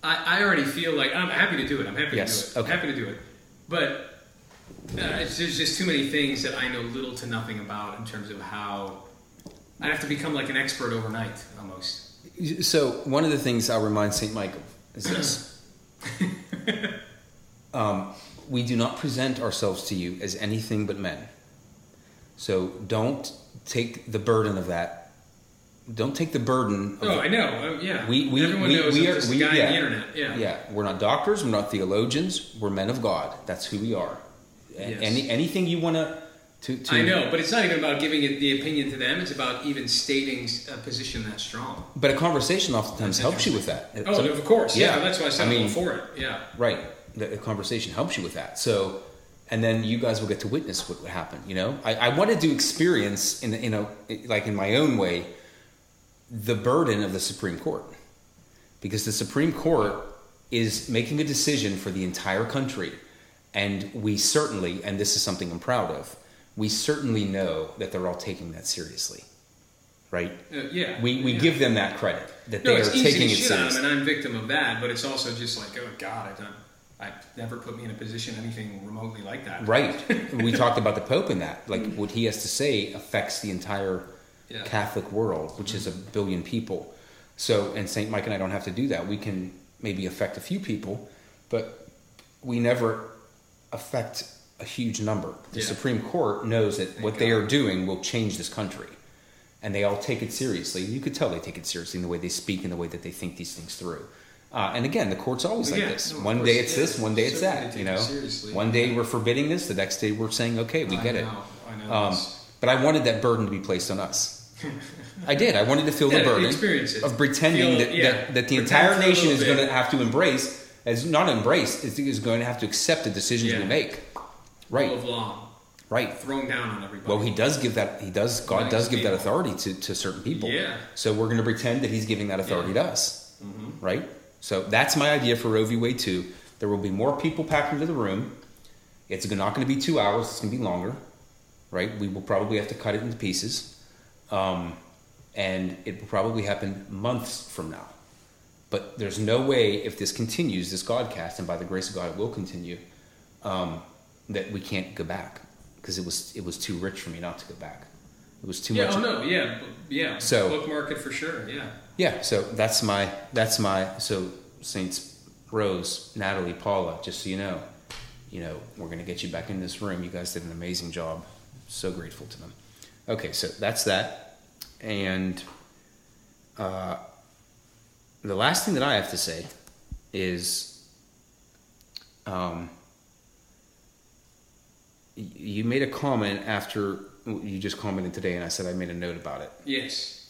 I, I already feel like I'm happy to do it. I'm happy Yes, to do it. okay. Happy to do it. But uh, it's, there's just too many things that I know little to nothing about in terms of how I'd have to become like an expert overnight almost. So one of the things I'll remind Saint Michael is this: (laughs) um, we do not present ourselves to you as anything but men. So don't take the burden of that. Don't take the burden. Of Oh, the- I know. Uh, yeah. We, we, Everyone we, knows we are we, guy yeah, on the internet. Yeah. yeah. We're not doctors. We're not theologians. We're men of God. That's who we are. Yes. Any anything you want to to to. I know, but it's not even about giving it the opinion to them. It's about even stating a position that strong. But a conversation oftentimes helps you with that. Oh, So- of course. Yeah, yeah. that's why I said I I'm all mean- for it. Yeah. Right. The, the conversation helps you with that. So, and then you guys will get to witness what would happen. You know, I, I wanted to experience in in a like in my own way the burden of the Supreme Court, because the Supreme Court is making a decision for the entire country, and we certainly, and this is something I'm proud of, we certainly know that they're all taking that seriously, right? Uh, yeah. We we yeah. give them that credit that No, they are taking it seriously. him, and I'm victim of that. But it's also just like, oh God, I don't. I never put me in a position anything remotely like that. Right. we (laughs) talked about the Pope in that. Like what he has to say affects the entire Yeah. Catholic world, which is a billion people. So, and St. Mike and I don't have to do that. We can maybe affect a few people, but we never affect a huge number. The Yeah. Supreme Court knows that Thank what they are doing will change this country. And they all take it seriously. You could tell they take it seriously in the way they speak and the way that they think these things through. Uh, and again, the court's always like yeah, this. no, one day it's this, one day it's that. You know, seriously. one day we're forbidding this, the next day we're saying, okay, we I get it. I know. Um, but I wanted that burden to be placed on us. (laughs) I did. I wanted to feel Yeah, the burden of pretending Feel- that, yeah. that, that the entire nation is going to have to embrace, as not embrace, is, going to have to accept the decisions we make. Right, of law right. thrown down on everybody. Well, he does give that. He does. God does give that authority to, to certain people. Yeah. So we're going to pretend that He's giving that authority to us, right? So that's my idea for Roe v. Wade two. There will be more people packed into the room. It's not going to be two hours. It's going to be longer, right? We will probably have to cut it into pieces, um, and it will probably happen months from now. But there's no way if this continues, this Godcast, and by the grace of God, it will continue, um, that we can't go back because it was it was too rich for me not to go back. It was too yeah. much. Oh no. Yeah. Yeah. So- bookmark it for sure. Yeah. Yeah, so that's my that's my so Saints Rose, Natalie, Paula, just so you know, you know, we're gonna get you back in this room. You guys did an amazing job. So grateful to them. Okay, so that's that. And uh, the last thing that I have to say is um, you made a comment after you just commented today, and I said I made a note about it. Yes.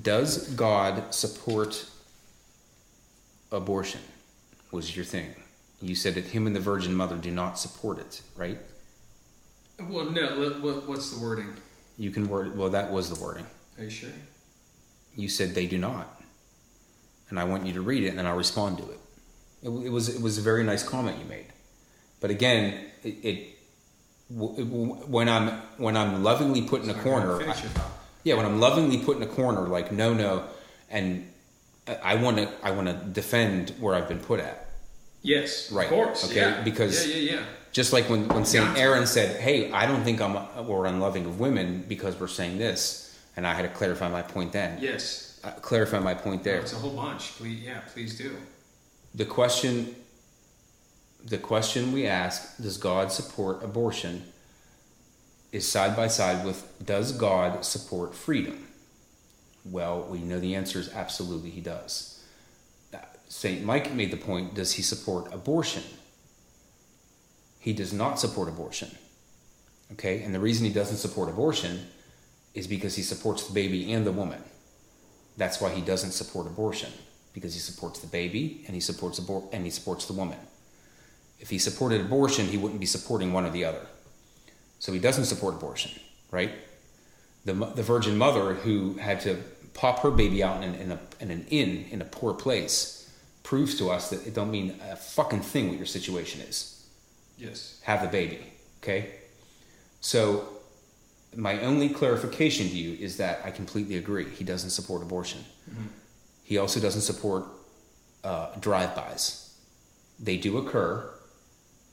Does God support abortion? Was your thing. You said that him and the Virgin Mother do not support it, right? Well, no. What, what, what's the wording? You can word well, that was the wording. Are you sure? You said they do not. And I want you to read it and then I'll respond to it. It, it was it was a very nice comment you made. But again, it, it when I'm when I'm lovingly put in a corner, I-. Yeah, when I'm lovingly put in a corner, like no, no, and I want to, I want to defend where I've been put at. Yes. Right, Of course. okay, Yeah. because- Yeah. Yeah. Yeah. Just like when when Saint. Aaron said, "Hey, I don't think I'm or unloving of women because we're saying this," and I had to clarify my point then. Yes. Uh, clarify my point there. It's a whole bunch. Please. Yeah. Please do. The question, the question we ask: Does God support abortion? Is side by side with Does God support freedom? Well, we know the answer is absolutely he does. St. Mike made the point does he support abortion? He does not support abortion. Okay? And the reason he doesn't support abortion is because he supports the baby and the woman. That's why he doesn't support abortion because he supports the baby and he supports abor- and he supports the woman. If he supported abortion, he wouldn't be supporting one or the other. So he doesn't support abortion, right? The, the Virgin Mother who had to pop her baby out in, in, a, in an inn in a poor place proves to us that it don't mean a fucking thing what your situation is. Yes. Have the baby, okay? So my only clarification to you is that I completely agree. He doesn't support abortion. He also doesn't support uh, drive-bys. They do occur,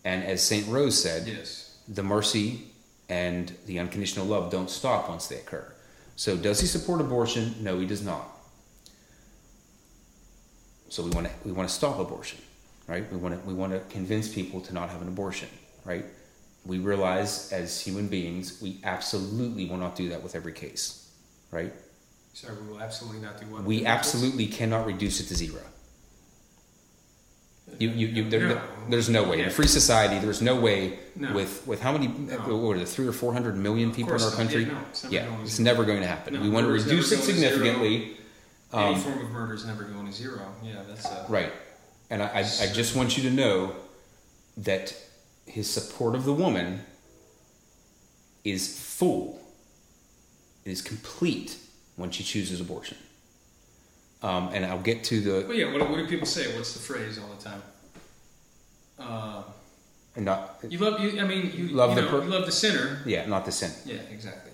and as Saint Rose said, Yes. the mercy and the unconditional love don't stop once they occur. So, does he support abortion? No, he does not. So we want to we want to stop abortion, right? We want to we want to convince people to not have an abortion, right? We realize as human beings we absolutely will not do that with every case, right? Sorry, we will absolutely not do what? We absolutely cannot reduce it to zero. You, you, you, there, No. there's no way. In a free society, there's no way No. with, with how many, No. what are there, three or four hundred million people in our country? Yeah, no, it's never Yeah, going to it's never going to happen. We want to reduce it significantly. Any Um, form of murder is never going to zero. Yeah, that's uh, Right. And I, I, I just want you to know that his support of the woman is full, is complete when she chooses abortion. Um, and I'll get to the, Well, yeah. What, what do people say? What's the phrase all the time? Uh, and not, you love you. I mean, you Love you the know, per- you love the sinner. yeah, not the sin. Yeah, exactly.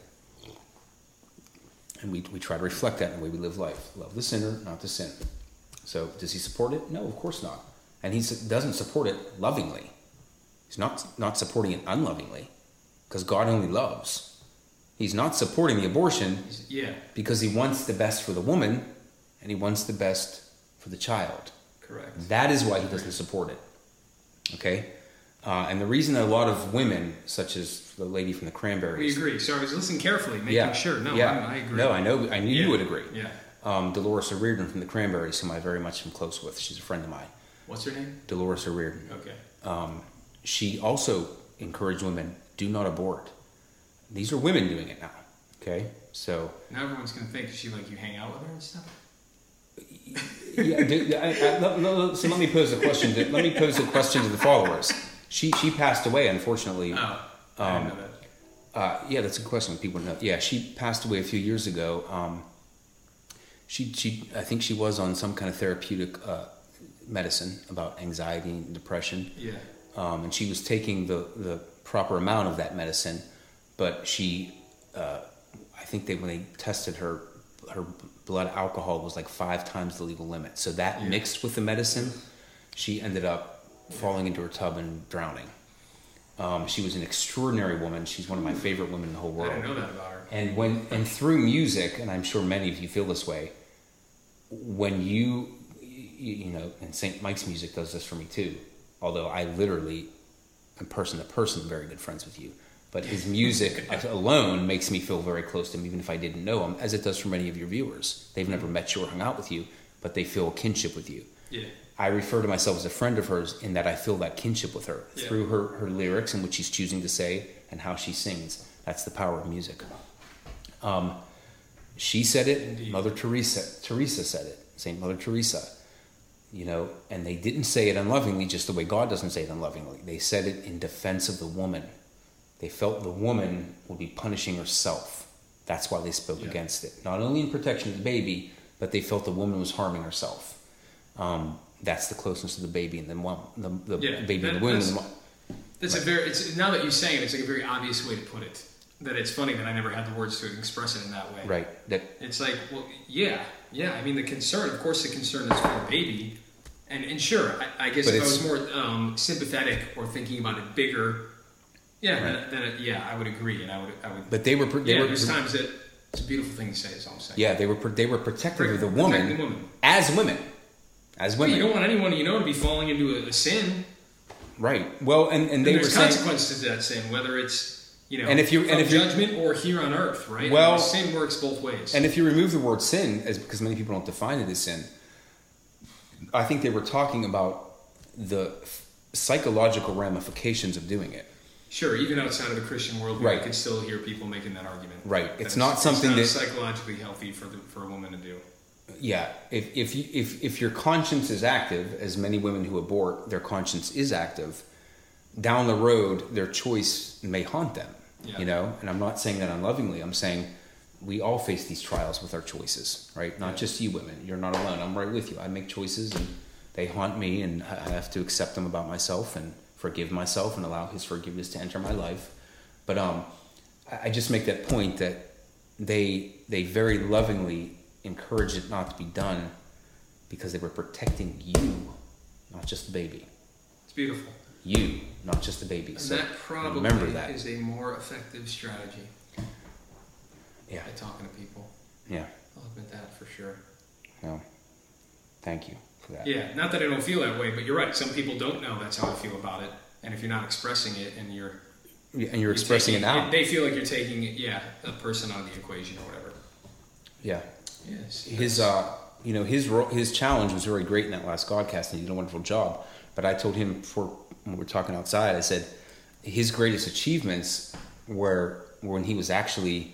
And we, we try to reflect that in the way we live life. Love the sinner, not the sin. So does he support it? No, of course not. And he doesn't support it lovingly. He's not, not supporting it unlovingly because God only loves. He's not supporting the abortion Yeah, because he wants the best for the woman and he wants the best for the child. correct. That is why he doesn't support it. Okay? Uh, and the reason that a lot of women, such as the lady from the Cranberries, We agree. So I was listening carefully, making sure. No, yeah, I, I agree. No, I know. I knew Yeah. you would agree. Yeah. Um, Dolores O'Riordan from the Cranberries, whom I very much am close with. She's a friend of mine. What's her name? Dolores O'Riordan. Okay. Um, she also encouraged women do not abort. These are women doing it now. Okay, so Now everyone's gonna think is she like you hang out with her and stuff. Yeah. do- I, I, so let me pose a question. To, let me pose a question to the followers. She she passed away, unfortunately. Oh, Um, that. Uh, yeah, that's a good question. People know. Yeah, she passed away a few years ago. Um, she, she, I think she was on some kind of therapeutic uh, medicine about anxiety and depression, Yeah. um, and she was taking the the proper amount of that medicine, but she, uh, I think they when they tested her, her blood alcohol was like five times the legal limit. So that Yeah. mixed with the medicine, she ended up falling into her tub and drowning. Um, she was an extraordinary woman. She's one of my favorite women in the whole I world. didn't know that about her. And when and through music, and I'm sure many of you feel this way, when you you, you know, and St. Mike's music does this for me too. Although I literally, am person to person, very good friends with you. But his music (laughs) alone makes me feel very close to him, even if I didn't know him, as it does for many of your viewers. They've never met you or hung out with you, but they feel a kinship with you. Yeah. I refer to myself as a friend of hers in that I feel that kinship with her Yeah. through her, her lyrics and what she's choosing to say and how she sings. That's the power of music. Um, she said it. Indeed. Mother Teresa Teresa said it. Saint Mother Teresa. You know, and they didn't say it unlovingly, just the way God doesn't say it unlovingly. They said it in defense of the woman. They felt the woman would be punishing herself. That's why they spoke Yeah. against it. Not only in protection of the baby, but they felt the woman was harming herself. Um, that's the closeness of the baby and the mom, the, the Yeah, baby that- the. And the that's- mom. That's a very. It's now that you say it, it's like a very obvious way to put it. That it's funny that I never had the words to express it in that way. Right. That It's like, well, yeah, yeah. I mean, the concern, of course, the concern is for the baby, and and sure, I, I guess if I was more um, sympathetic or thinking about it bigger, yeah, Right. then it, yeah, I would agree, and I would, I would. but they were they yeah, were there's times that it's a beautiful thing to say. Is all I'm saying. yeah they were they were protective of the woman, woman. as women as Well, women. you don't want anyone you know to be falling into a, a sin. right. Well, and, and And they were there's saying consequences to that sin, whether it's you know, And if you- and if judgment or here on earth, right? Well- mean, sin works both ways. And if you remove the word sin, as because many people don't define it as sin, I think they were talking about the psychological ramifications of doing it. Sure, even outside of the Christian world, Right. you could still hear people making that argument. Right. It's not something not that- psychologically healthy for the, for a woman to do. Yeah, if if you, if if your conscience is active, as many women who abort, their conscience is active. Down the road, their choice may haunt them. Yeah. You know, and I'm not saying that unlovingly. I'm saying we all face these trials with our choices, right? Not Yeah. just you women. You're not alone. I'm right with you. I make choices, and they haunt me, and I I have to accept them about myself and forgive myself and allow His forgiveness to enter my life. But um, I just make that point that they they very lovingly encouraged it not to be done because they were protecting you, not just the baby. It's beautiful. You, not just the baby. And so that probably remember that. is a more effective strategy yeah, by talking to people. yeah. I'll admit that for sure. No, thank you that. Yeah, not that I don't feel that way, but you're right. Some people don't know that's how I feel about it. And if you're not expressing it and you're, Yeah, and you're expressing taking, it now. they feel like you're taking, yeah, a person out of the equation or whatever. Yeah, Yes. his uh, you know his ro- his challenge was very great in that last Godcast, and he did a wonderful job. But I told him before when we were talking outside, I said his greatest achievements were when he was actually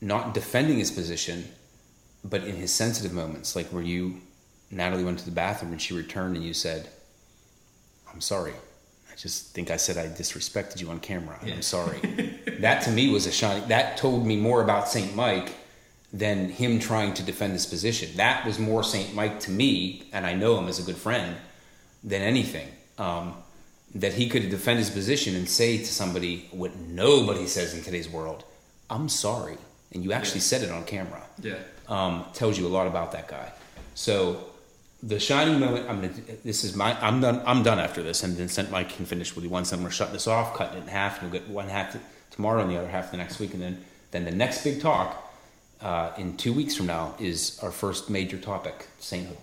not defending his position, but in his sensitive moments, like where you, Natalie, went to the bathroom and she returned, and you said, "I'm sorry." I just think I said I disrespected you on camera. Yeah. I'm sorry. (laughs) that to me was a shining, That told me more about Saint Mike than him trying to defend his position. That was more Saint Mike to me, and I know him as a good friend, than anything. Um, that he could defend his position and say to somebody what nobody says in today's world, "I'm sorry," and you actually Yeah. said it on camera Yeah. um, tells you a lot about that guy. So the shining moment. I'm gonna. This is my. I'm done. I'm done after this, and then Saint Mike can finish with he wants. I'm gonna shut this off, cutting it in half, and you'll get one half tomorrow and the other half the next week, and then then the next big talk uh, in two weeks from now is our first major topic, sainthood.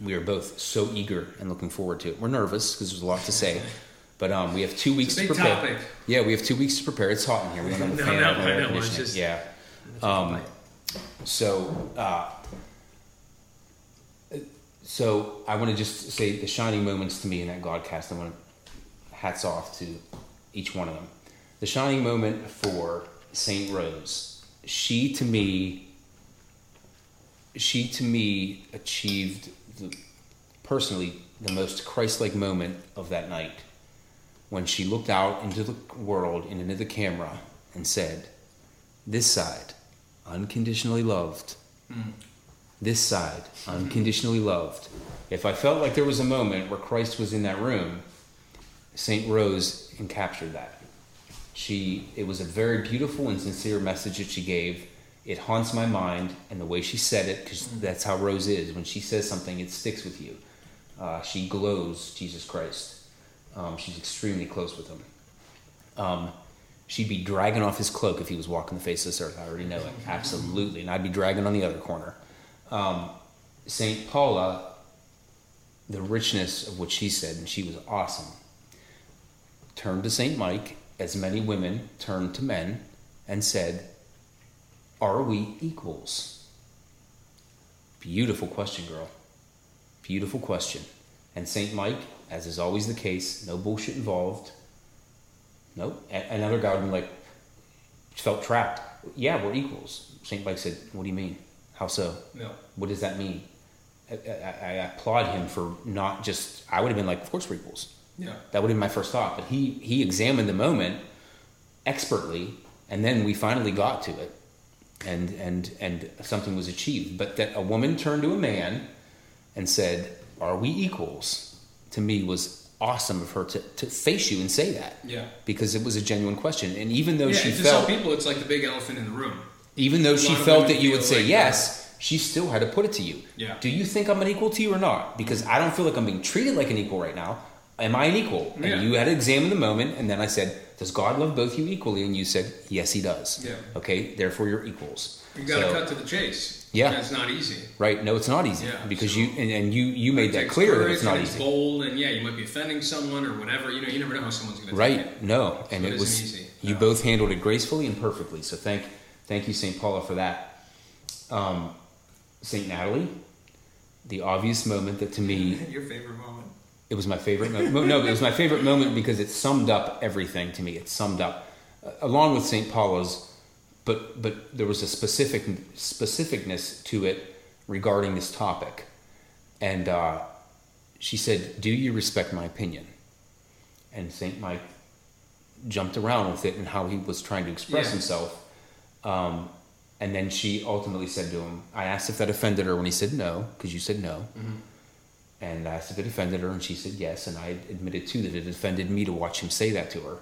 We are both so eager and looking forward to it. We're nervous because there's a lot to say, (laughs) but um, we have two weeks It's a big to prepare. topic. Yeah, we have two weeks to prepare. It's hot in here. We don't have a (laughs) No, fan. no, I don't I have air know, it's conditioning. just- yeah. Um, so, uh, so I want to just say the shining moments to me in that Godcast. I want to hats off to each one of them. The shining moment for Saint Rose. She to me. She to me achieved the, personally the most Christ-like moment of that night when she looked out into the world and into the camera and said, "This side, unconditionally loved." Mm. This side, unconditionally loved. If I felt like there was a moment where Christ was in that room, St. Rose encaptured that. She, it was a very beautiful and sincere message that she gave. It haunts my mind and the way she said it, because that's how Rose is. When she says something, it sticks with you. Uh, she glows Jesus Christ. Um, she's extremely close with him. Um, she'd be dragging off his cloak if he was walking the face of this earth. I already know it. Absolutely. And I'd be dragging on the other corner. Um, St. Paula, the richness of what she said, and she was awesome, turned to St. Mike, as many women turned to men, and said, Are we equals? Beautiful question, girl. Beautiful question. And St. Mike, as is always the case, no bullshit involved. Nope. A- Another guy would be like, felt trapped. Yeah, we're equals. St. Mike said, What do you mean? How so? No. What does that mean? I, I, I applaud him for not just, I would have been like, Of course we're equals. Yeah. That would have been my first thought. But he, he examined the moment expertly, and then we finally got to it. And, and, and something was achieved. But that a woman turned to a man and said, Are we equals? to me was awesome of her to, to face you and say that. Yeah. Because it was a genuine question. And even though yeah, she to felt some people, it's like the big elephant in the room. Even though she felt that you would say like yes, she still had to put it to you. Yeah. Do you think I'm an equal to you or not? Because I don't feel like I'm being treated like an equal right now. Am I an equal? And you had to examine the moment, and then I said, Does God love both you equally? And you said, Yes, He does. Yeah. Okay, therefore you're equals. You got to So- cut to the chase. Yeah. And it's not easy. Right? No, it's not easy Yeah, because so- you and, and you you made that clear that it's not and easy. bold, and yeah, you might be offending someone or whatever. You know, you never know how someone's going to Right? take it. No, and So it it was easy. you No. both handled it gracefully and perfectly. So thank thank you, Saint Paula, for that. Um, Saint Natalie, the obvious moment that to me (laughs) Your favorite moment. It was my favorite moment. No, it was my favorite moment because it summed up everything to me. It summed up, uh, along with St. Paula's, but but there was a specific specificness to it regarding this topic, and uh, she said, "Do you respect my opinion?" And St. Mike jumped around with it and how he was trying to express Yeah. himself. Um, and then she ultimately said to him, I asked if that offended her when he said no, because you said no. And I asked if it offended her, and she said yes. And I admitted too that it offended me to watch him say that to her.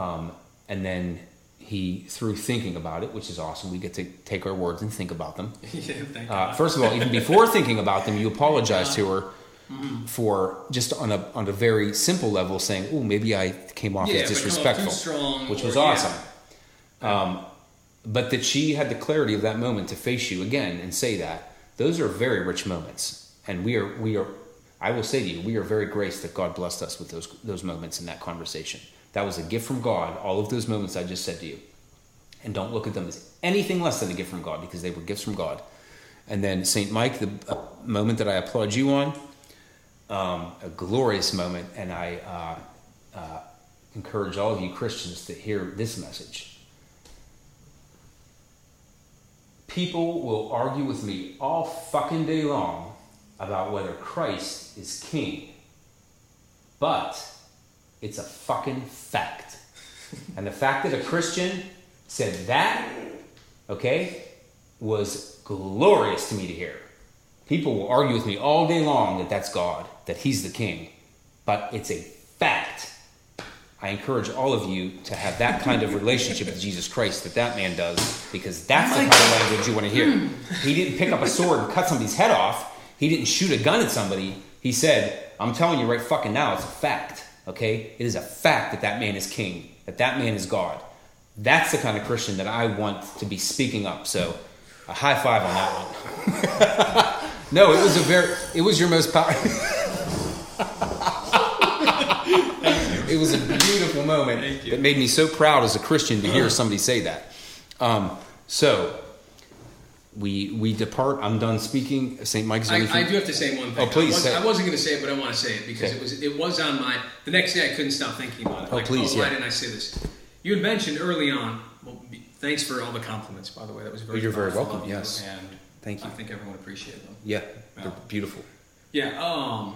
Um, and then he, through thinking about it, which is awesome, we get to take our words and think about them. (laughs) yeah, Uh, first of all, even before thinking about them, you apologize to her for just on a on a very simple level saying, "Oh, maybe I came off Yeah, as if I come off disrespectful," strong which or- was yeah. awesome. Um, but that she had the clarity of that moment to face you again and say that those are very rich moments, and we are we are. I will say to you, we are very graced that God blessed us with those those moments in that conversation. That was a gift from God. All of those moments I just said to you, and don't look at them as anything less than a gift from God because they were gifts from God. And then Saint Mike, the moment that I applaud you on, um, a glorious moment, and I uh, uh, encourage all of you Christians to hear this message. People will argue with me all fucking day long about whether Christ is king, but it's a fucking fact. (laughs) and the fact that a Christian said that, okay, was glorious to me to hear. People will argue with me all day long that that's God, that He's the King, but it's a fact. I encourage all of you to have that kind of relationship with Jesus Christ that that man does, because that's the kind of language you want to hear. Hmm. He didn't pick up a sword and cut somebody's head off. He didn't shoot a gun at somebody. He said, "I'm telling you right fucking now, it's a fact. Okay, it is a fact that that man is king, that that man is God. That's the kind of Christian that I want to be speaking up. So, a high five on that one. (laughs) no, it was a very, it was your most powerful. (laughs) (laughs) it was a beautiful moment that made me so proud as a Christian to hear (clears throat) somebody say that. Um, so, we we depart. I'm done speaking. St. Mike's. I. I do have to say one thing. Oh, please I, was, say. I wasn't going to say it, but I want to say it because Okay. it was it was on my. The next day, I couldn't stop thinking about it. Oh, like, please, oh, why didn't I say this? You had mentioned early on. Well, thanks for all the compliments, by the way. That was very. You're very welcome, yes. and Thank you. I think everyone appreciated them. Yeah, they're Yeah. beautiful. Yeah. Um,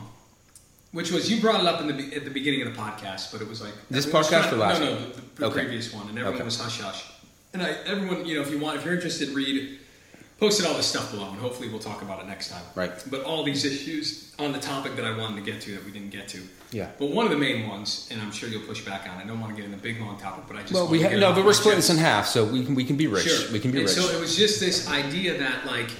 which was you brought it up in the at the beginning of the podcast, but it was like This podcast or last No, no, the, the Okay. previous one, and everyone Okay. was hush hush. And I, everyone, you know, if you want, if you're interested, read. Posted all this stuff below, and hopefully we'll talk about it next time. Right. But all these issues on the topic that I wanted to get to that we didn't get to. Yeah. But one of the main ones, and I'm sure you'll push back on. I don't want to get in a big long topic, but I just Well, we ha- no, but we're splitting this in half, so we can we can be rich. Sure. We can be and rich. So it was just this idea that like,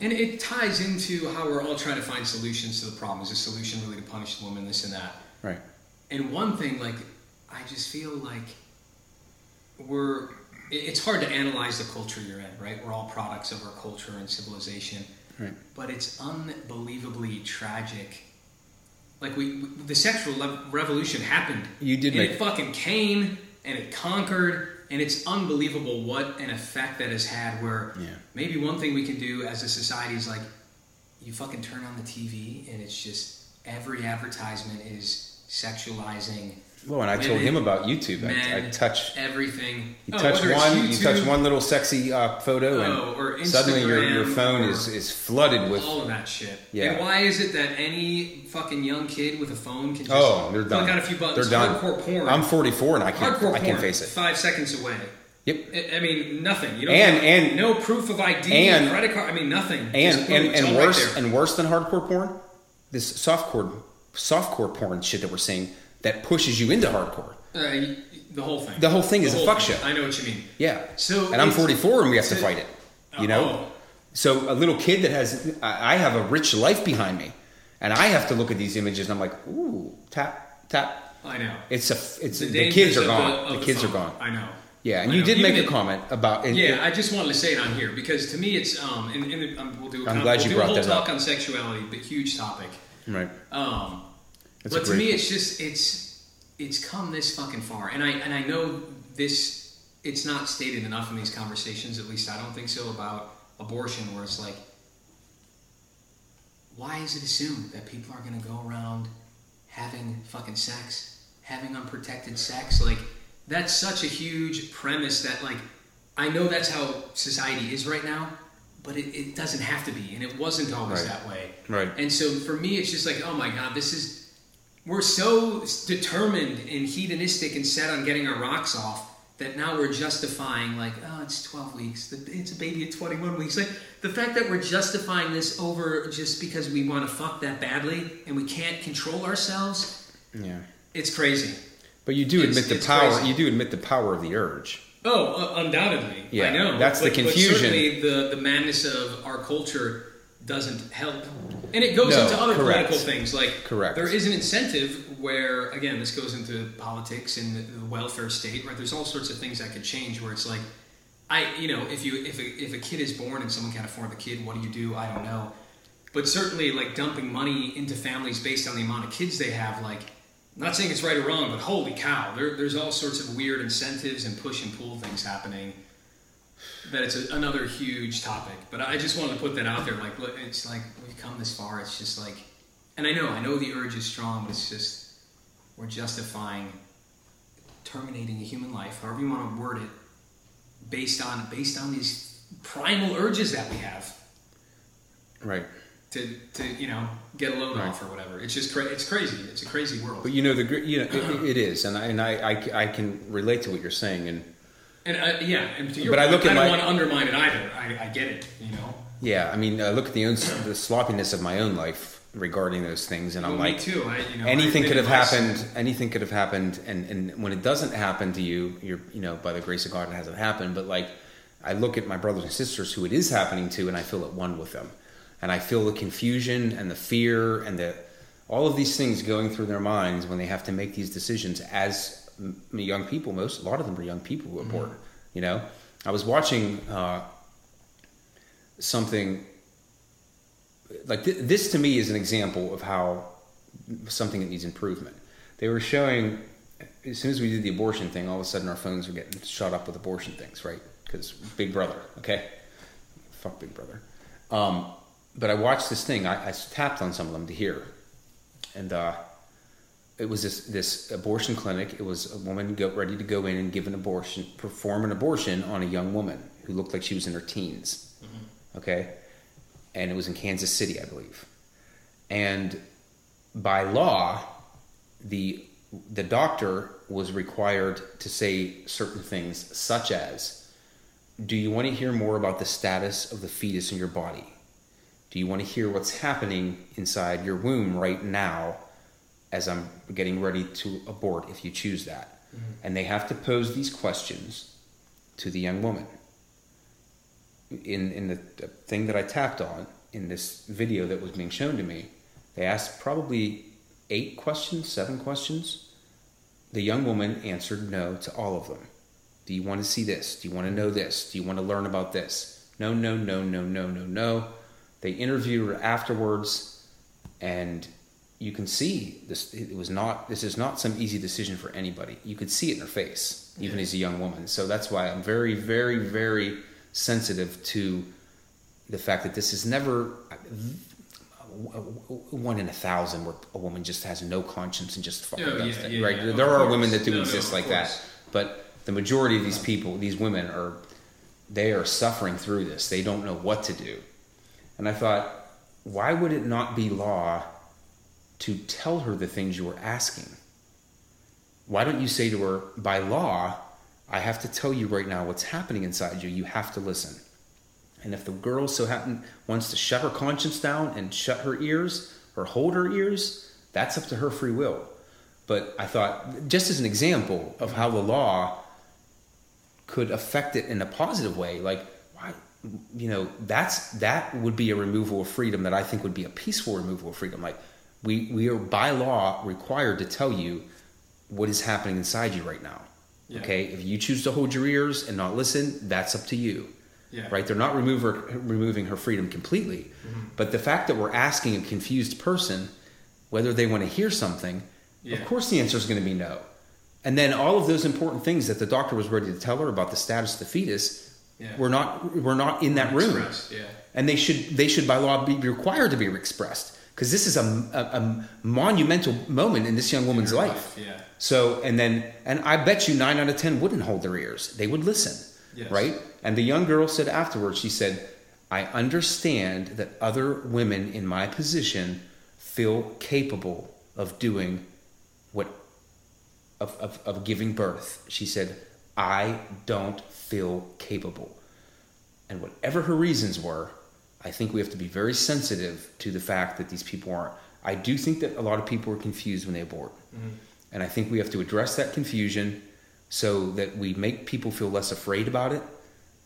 and it ties into how we're all trying to find solutions to the problem. Is a solution really to punish the woman, this and that? right. And one thing, like, I just feel like we're, it's hard to analyze the culture you're in, right? We're all products of our culture and civilization, Right. but it's unbelievably tragic. Like we, the sexual revolution happened. You did and make- it fucking came and it conquered, and it's unbelievable what an effect that has had. Where Yeah. maybe one thing we can do as a society is like, you fucking turn on the TV and it's just every advertisement is sexualizing. Well, and I told him about YouTube. I, I touch. everything. You Oh, touch one. You touch one little sexy uh, photo, Oh, or and suddenly your, your phone is, is flooded with. all of that shit. Yeah. And why is it that any fucking young kid with a phone can just Oh, they're done. click a few buttons? They're done. Hardcore porn. I'm 44 and I can't. Hardcore I can't porn, face it. Five seconds away. Yep. I- mean, nothing. You don't And- and- no proof of ID, and- credit card. I mean, nothing. And Just and, and worse there. and worse than hardcore porn, this softcore softcore porn shit that we're seeing that pushes you into hardcore. Uh, the whole thing. The whole thing is The a whole fuck thing. show. I know what you mean. Yeah. So and I'm 44 and we have to fight it. You know. Oh. So a little kid that has, I have a rich life behind me, and I have to look at these images and I'm like, ooh, tap tap. I know. It's a, it's the, dangers kids are gone. of The, kids are gone. I know. Yeah, and I you know. did Even make a comment about. Yeah, I just wanted to say it on here because to me it's um, and, and um, we'll do. A I'm glad we'll you do brought a whole that talk up. on sexuality, but huge topic. right. Um, That's but to me, it's just it's it's come this fucking far, and I and I know this. It's not stated enough in these conversations. At least I don't think so about abortion, where it's like, why is it assumed that people are going to go around having fucking sex, having unprotected sex? Like, that's such a huge premise that, like, I know that's how society is right now, but it, it doesn't have to be, and it wasn't always Right. that way. Right. And so for me, it's just like, oh my god, this is. We're so determined and hedonistic and set on getting our rocks off that now we're justifying, like, oh, it's 12 weeks. It's a baby at 21 weeks. Like, the fact that we're justifying this over just because we want to fuck that badly and we can't control ourselves, Yeah. it's crazy. But you do It's- admit the power. crazy. You do admit the power of the urge. Oh, uh, undoubtedly. Yeah, I know. that's the But- but confusion. certainly the, the madness of our culture doesn't help. And it goes No, into other correct. political things. Like, Correct. there is an incentive where, again, this goes into politics and the, the welfare state, right? There's all sorts of things that could change where it's like, I, you know, if you if a, if a kid is born and someone can't afford the kid, what do you do? I don't know. But certainly, like dumping money into families based on the amount of kids they have, like, not saying it's right or wrong, but holy cow, there, there's all sorts of weird incentives and push and pull things happening. That it's a, another huge topic. But I just wanted to put that out there. Like, it's like we've come this far. It's just like, and I know, I know the urge is strong, but it's just we're justifying terminating a human life, however you want to word it, based on based on these primal urges that we have Right. to, to you know get a load Right. off or whatever. It's just cra- it's crazy. It's a crazy world. But you know the you know it, it is, and I and I, I I can relate to what you're saying, and and uh, yeah, and to your But I look at I don't my- want to undermine it either. I, I get it. You know, yeah, I mean, I look at the own, the sloppiness of my own life regarding those things, and I'm like, me too. I, you know, anything could have happened. Anything could have happened, and and when it doesn't happen to you, you're you know by the grace of God it hasn't happened. But like, I look at my brothers and sisters who it is happening to, and I feel at one with them, and I feel the confusion and the fear and the all of these things going through their minds when they have to make these decisions as young people. Most a lot of them are young people who are born. You know, I was watching uh, something like th- this to me is an example of how something that needs improvement. They were showing as soon as we did the abortion thing, all of a sudden our phones were getting shot up with abortion things, right? Because Big Brother, okay, fuck Big Brother. Um, but I watched this thing. I, I tapped on some of them to hear, and uh, it was this this abortion clinic. It was a woman go, ready to go in and give an abortion, perform an abortion on a young woman who looked like she was in her teens. Okay, and it was in Kansas City, I believe. And by law, the the doctor was required to say certain things, such as, "Do you want to hear more about the status of the fetus in your body? Do you want to hear what's happening inside your womb right now, as I'm getting ready to abort, if you choose that?" Mm-hmm. And they have to pose these questions to the young woman in in the the thing that I tapped on in this video that was being shown to me, they asked probably eight questions, seven questions. The young woman answered no to all of them. Do you want to see this? Do you want to know this? Do you want to learn about this? No, no, no, no, no, no, no. They interviewed her afterwards, and you can see this. It was not. This is not some easy decision for anybody. You could see it in her face, even as a young woman. So that's why I'm very, very, very sensitive to the fact that this is never one in a thousand where a woman just has no conscience and just fucking Oh, does yeah, yeah, right? of there are course. women that do No, no, exist of like that, but the majority of these people, these women, are they are suffering through this. They don't know what to do, and I thought, why would it not be law to tell her the things you were asking? Why don't you say to her, by law, I have to tell you right now what's happening inside you. You have to listen. And if the girl so happen wants to shut her conscience down and shut her ears or hold her ears, that's up to her free will. But I thought, just as an example of how the law could affect it in a positive way, like why, you know, that's that would be a removal of freedom that I think would be a peaceful removal of freedom. Like we we are by law required to tell you what is happening inside you right now. Yeah. Okay, if you choose to hold your ears and not listen, that's up to you Yeah. right? They're not remove her, removing her freedom completely, mm-hmm. but the fact that we're asking a confused person whether they want to hear something, Yeah. of course the answer is going to be no. And then all of those important things that the doctor was ready to tell her about the status of the fetus, Yeah. We're not we're not in that room, yeah. and they should they should by law be required to be expressed because this is a, a, a monumental moment in this young woman's Your life. Yeah. So and then and I bet you nine out of ten wouldn't hold their ears. They would listen, Yes. right? And the young girl said afterwards, she said, "I understand that other women in my position feel capable of doing what of, of, of giving birth." She said, "I don't feel capable." And whatever her reasons were, I think we have to be very sensitive to the fact that these people aren't. I do think that a lot of people are confused when they abort. Mm-hmm. And I think we have to address that confusion so that we make people feel less afraid about it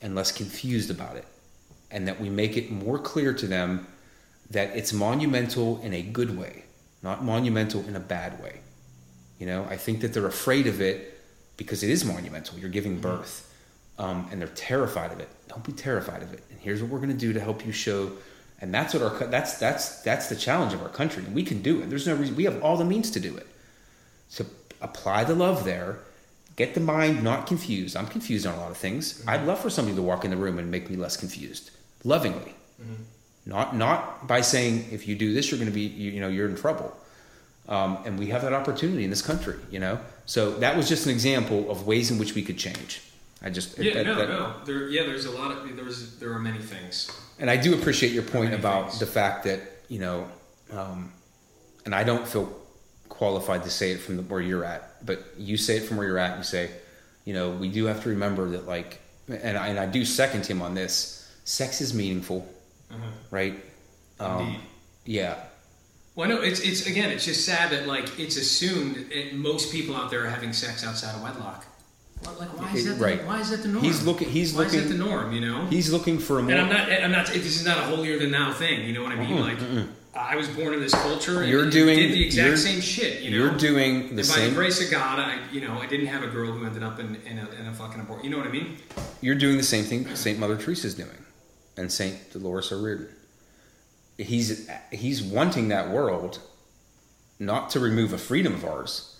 and less confused about it. And that we make it more clear to them that it's monumental in a good way, not monumental in a bad way. You know, I think that they're afraid of it because it is monumental. You're giving birth. Um, and they're terrified of it. Don't be terrified of it. And here's what we're going to do to help you show. And that's what our that's that's that's the challenge of our country. We can do it. There's no reason we have all the means to do it. So apply the love there. Get the mind not confused. I'm confused on a lot of things. I'd love for somebody to walk in the room and make me less confused, lovingly, not not by saying if you do this you're going to be you, you know you're in trouble. Um, and we have that opportunity in this country, you know. So that was just an example of ways in which we could change. I just Yeah, that- no, that- no. There, yeah, there's a lot of there's there are many things. and I do appreciate your point about things. the fact that you know, um, and I don't feel qualified to say it from the, where you're at, but you say it from where you're at. You say, you know, we do have to remember that, like, and I, and I do second him on this. Sex is meaningful, right? Um, Indeed. yeah, Well, no, it's it's again, it's just sad that like it's assumed that most people out there are having sex outside of wedlock. Like, why is that? The, Right. Why is that the norm? he's looking. He's Why looking. is that the norm? You know. he's looking for a more. and I'm not. I'm not. This is not a holier than thou thing. You know what I mean? Like, I was born in this culture. And You're doing- did the exact same shit. You know. you're doing the and by same. the grace of God, I you know I didn't have a girl who ended up in in a, in a fucking abort. You know what I mean? You're doing the same thing Saint Mother Teresa's doing, and Saint Dolores O'Riordan. He's he's wanting that world, not to remove a freedom of ours,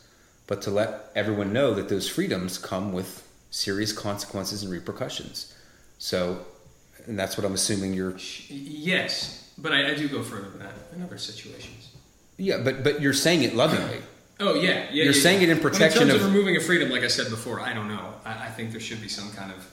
but to let everyone know that those freedoms come with serious consequences and repercussions. So, and that's what I'm assuming you're. Yes, but I, I do go further than that in other situations. Yeah, but but you're saying it lovingly. Oh yeah, yeah. You're yeah, saying yeah. it in protection in terms of- of, removing a freedom, like I said before, I don't know. I, I think there should be some kind of.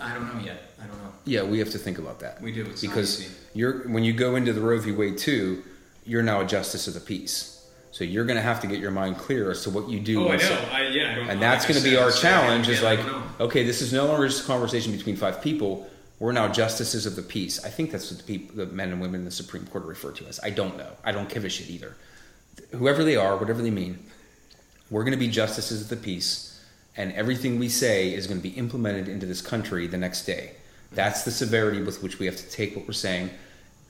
I don't know yet. I don't know. Yeah, we have to think about that. We do. It's because you're when you go into the Roe v. Wade two, you're now a justice of the peace. So you're going to have to get your mind clear as to what you do. Oh, I know. I, yeah, I don't. and that's going to be our challenge. Is like, okay, this is no longer just a conversation between five people. We're now justices of the peace. I think that's what the people, the men and women in the Supreme Court refer to as. I don't know. I don't give a shit either. Whoever they are, whatever they mean, we're going to be justices of the peace, and everything we say is going to be implemented into this country the next day. That's the severity with which we have to take what we're saying.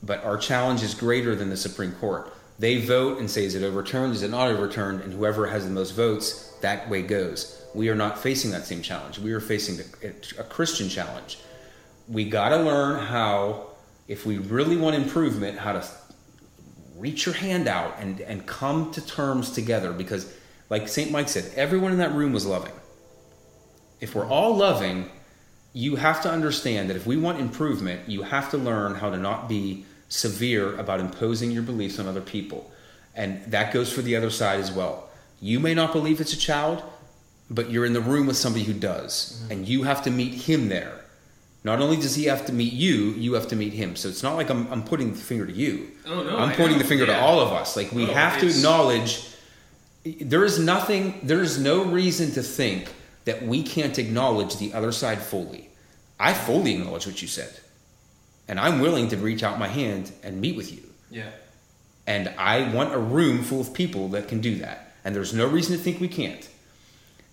But our challenge is greater than the Supreme Court. They vote and say, is it overturned? Is it not overturned? And whoever has the most votes, that way goes. We are not facing that same challenge. We are facing a Christian challenge. We got to learn how, if we really want improvement, how to reach your hand out and, and come to terms together. Because like st mike said everyone in that room was loving. If we're all loving you have to understand that if we want improvement you have to learn how to not be severe about imposing your beliefs on other people. And that goes for the other side as well. You may not believe it's a child but you're in the room with somebody who does. Mm-hmm. And you have to meet him there not only does he have to meet you, you have to meet him. So it's not like I'm, I'm putting the finger to you. Oh, no, I'm I pointing know. the finger to all of us. Like we Oh, have to acknowledge there is nothing, there is no reason to think that we can't acknowledge the other side fully. I fully acknowledge what you said. And I'm willing to reach out my hand and meet with you. Yeah. And I want a room full of people that can do that. And there's no reason to think we can't.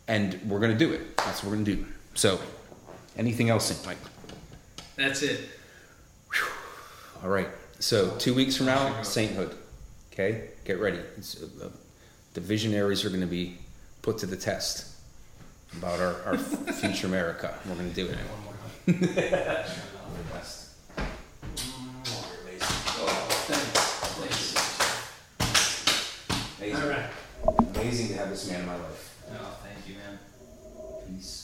And we're going to do it. That's what we're going to do. So, anything else. Mike? That's it. All right. So two weeks from now, sainthood. Okay, get ready. It's, uh, the visionaries are going to be put to the test about our, our (laughs) future America. We're going to do it. One more. One more. You're amazing. Thanks. Thanks. All right. Amazing to have this man in my life. Oh, thank you, man. Peace.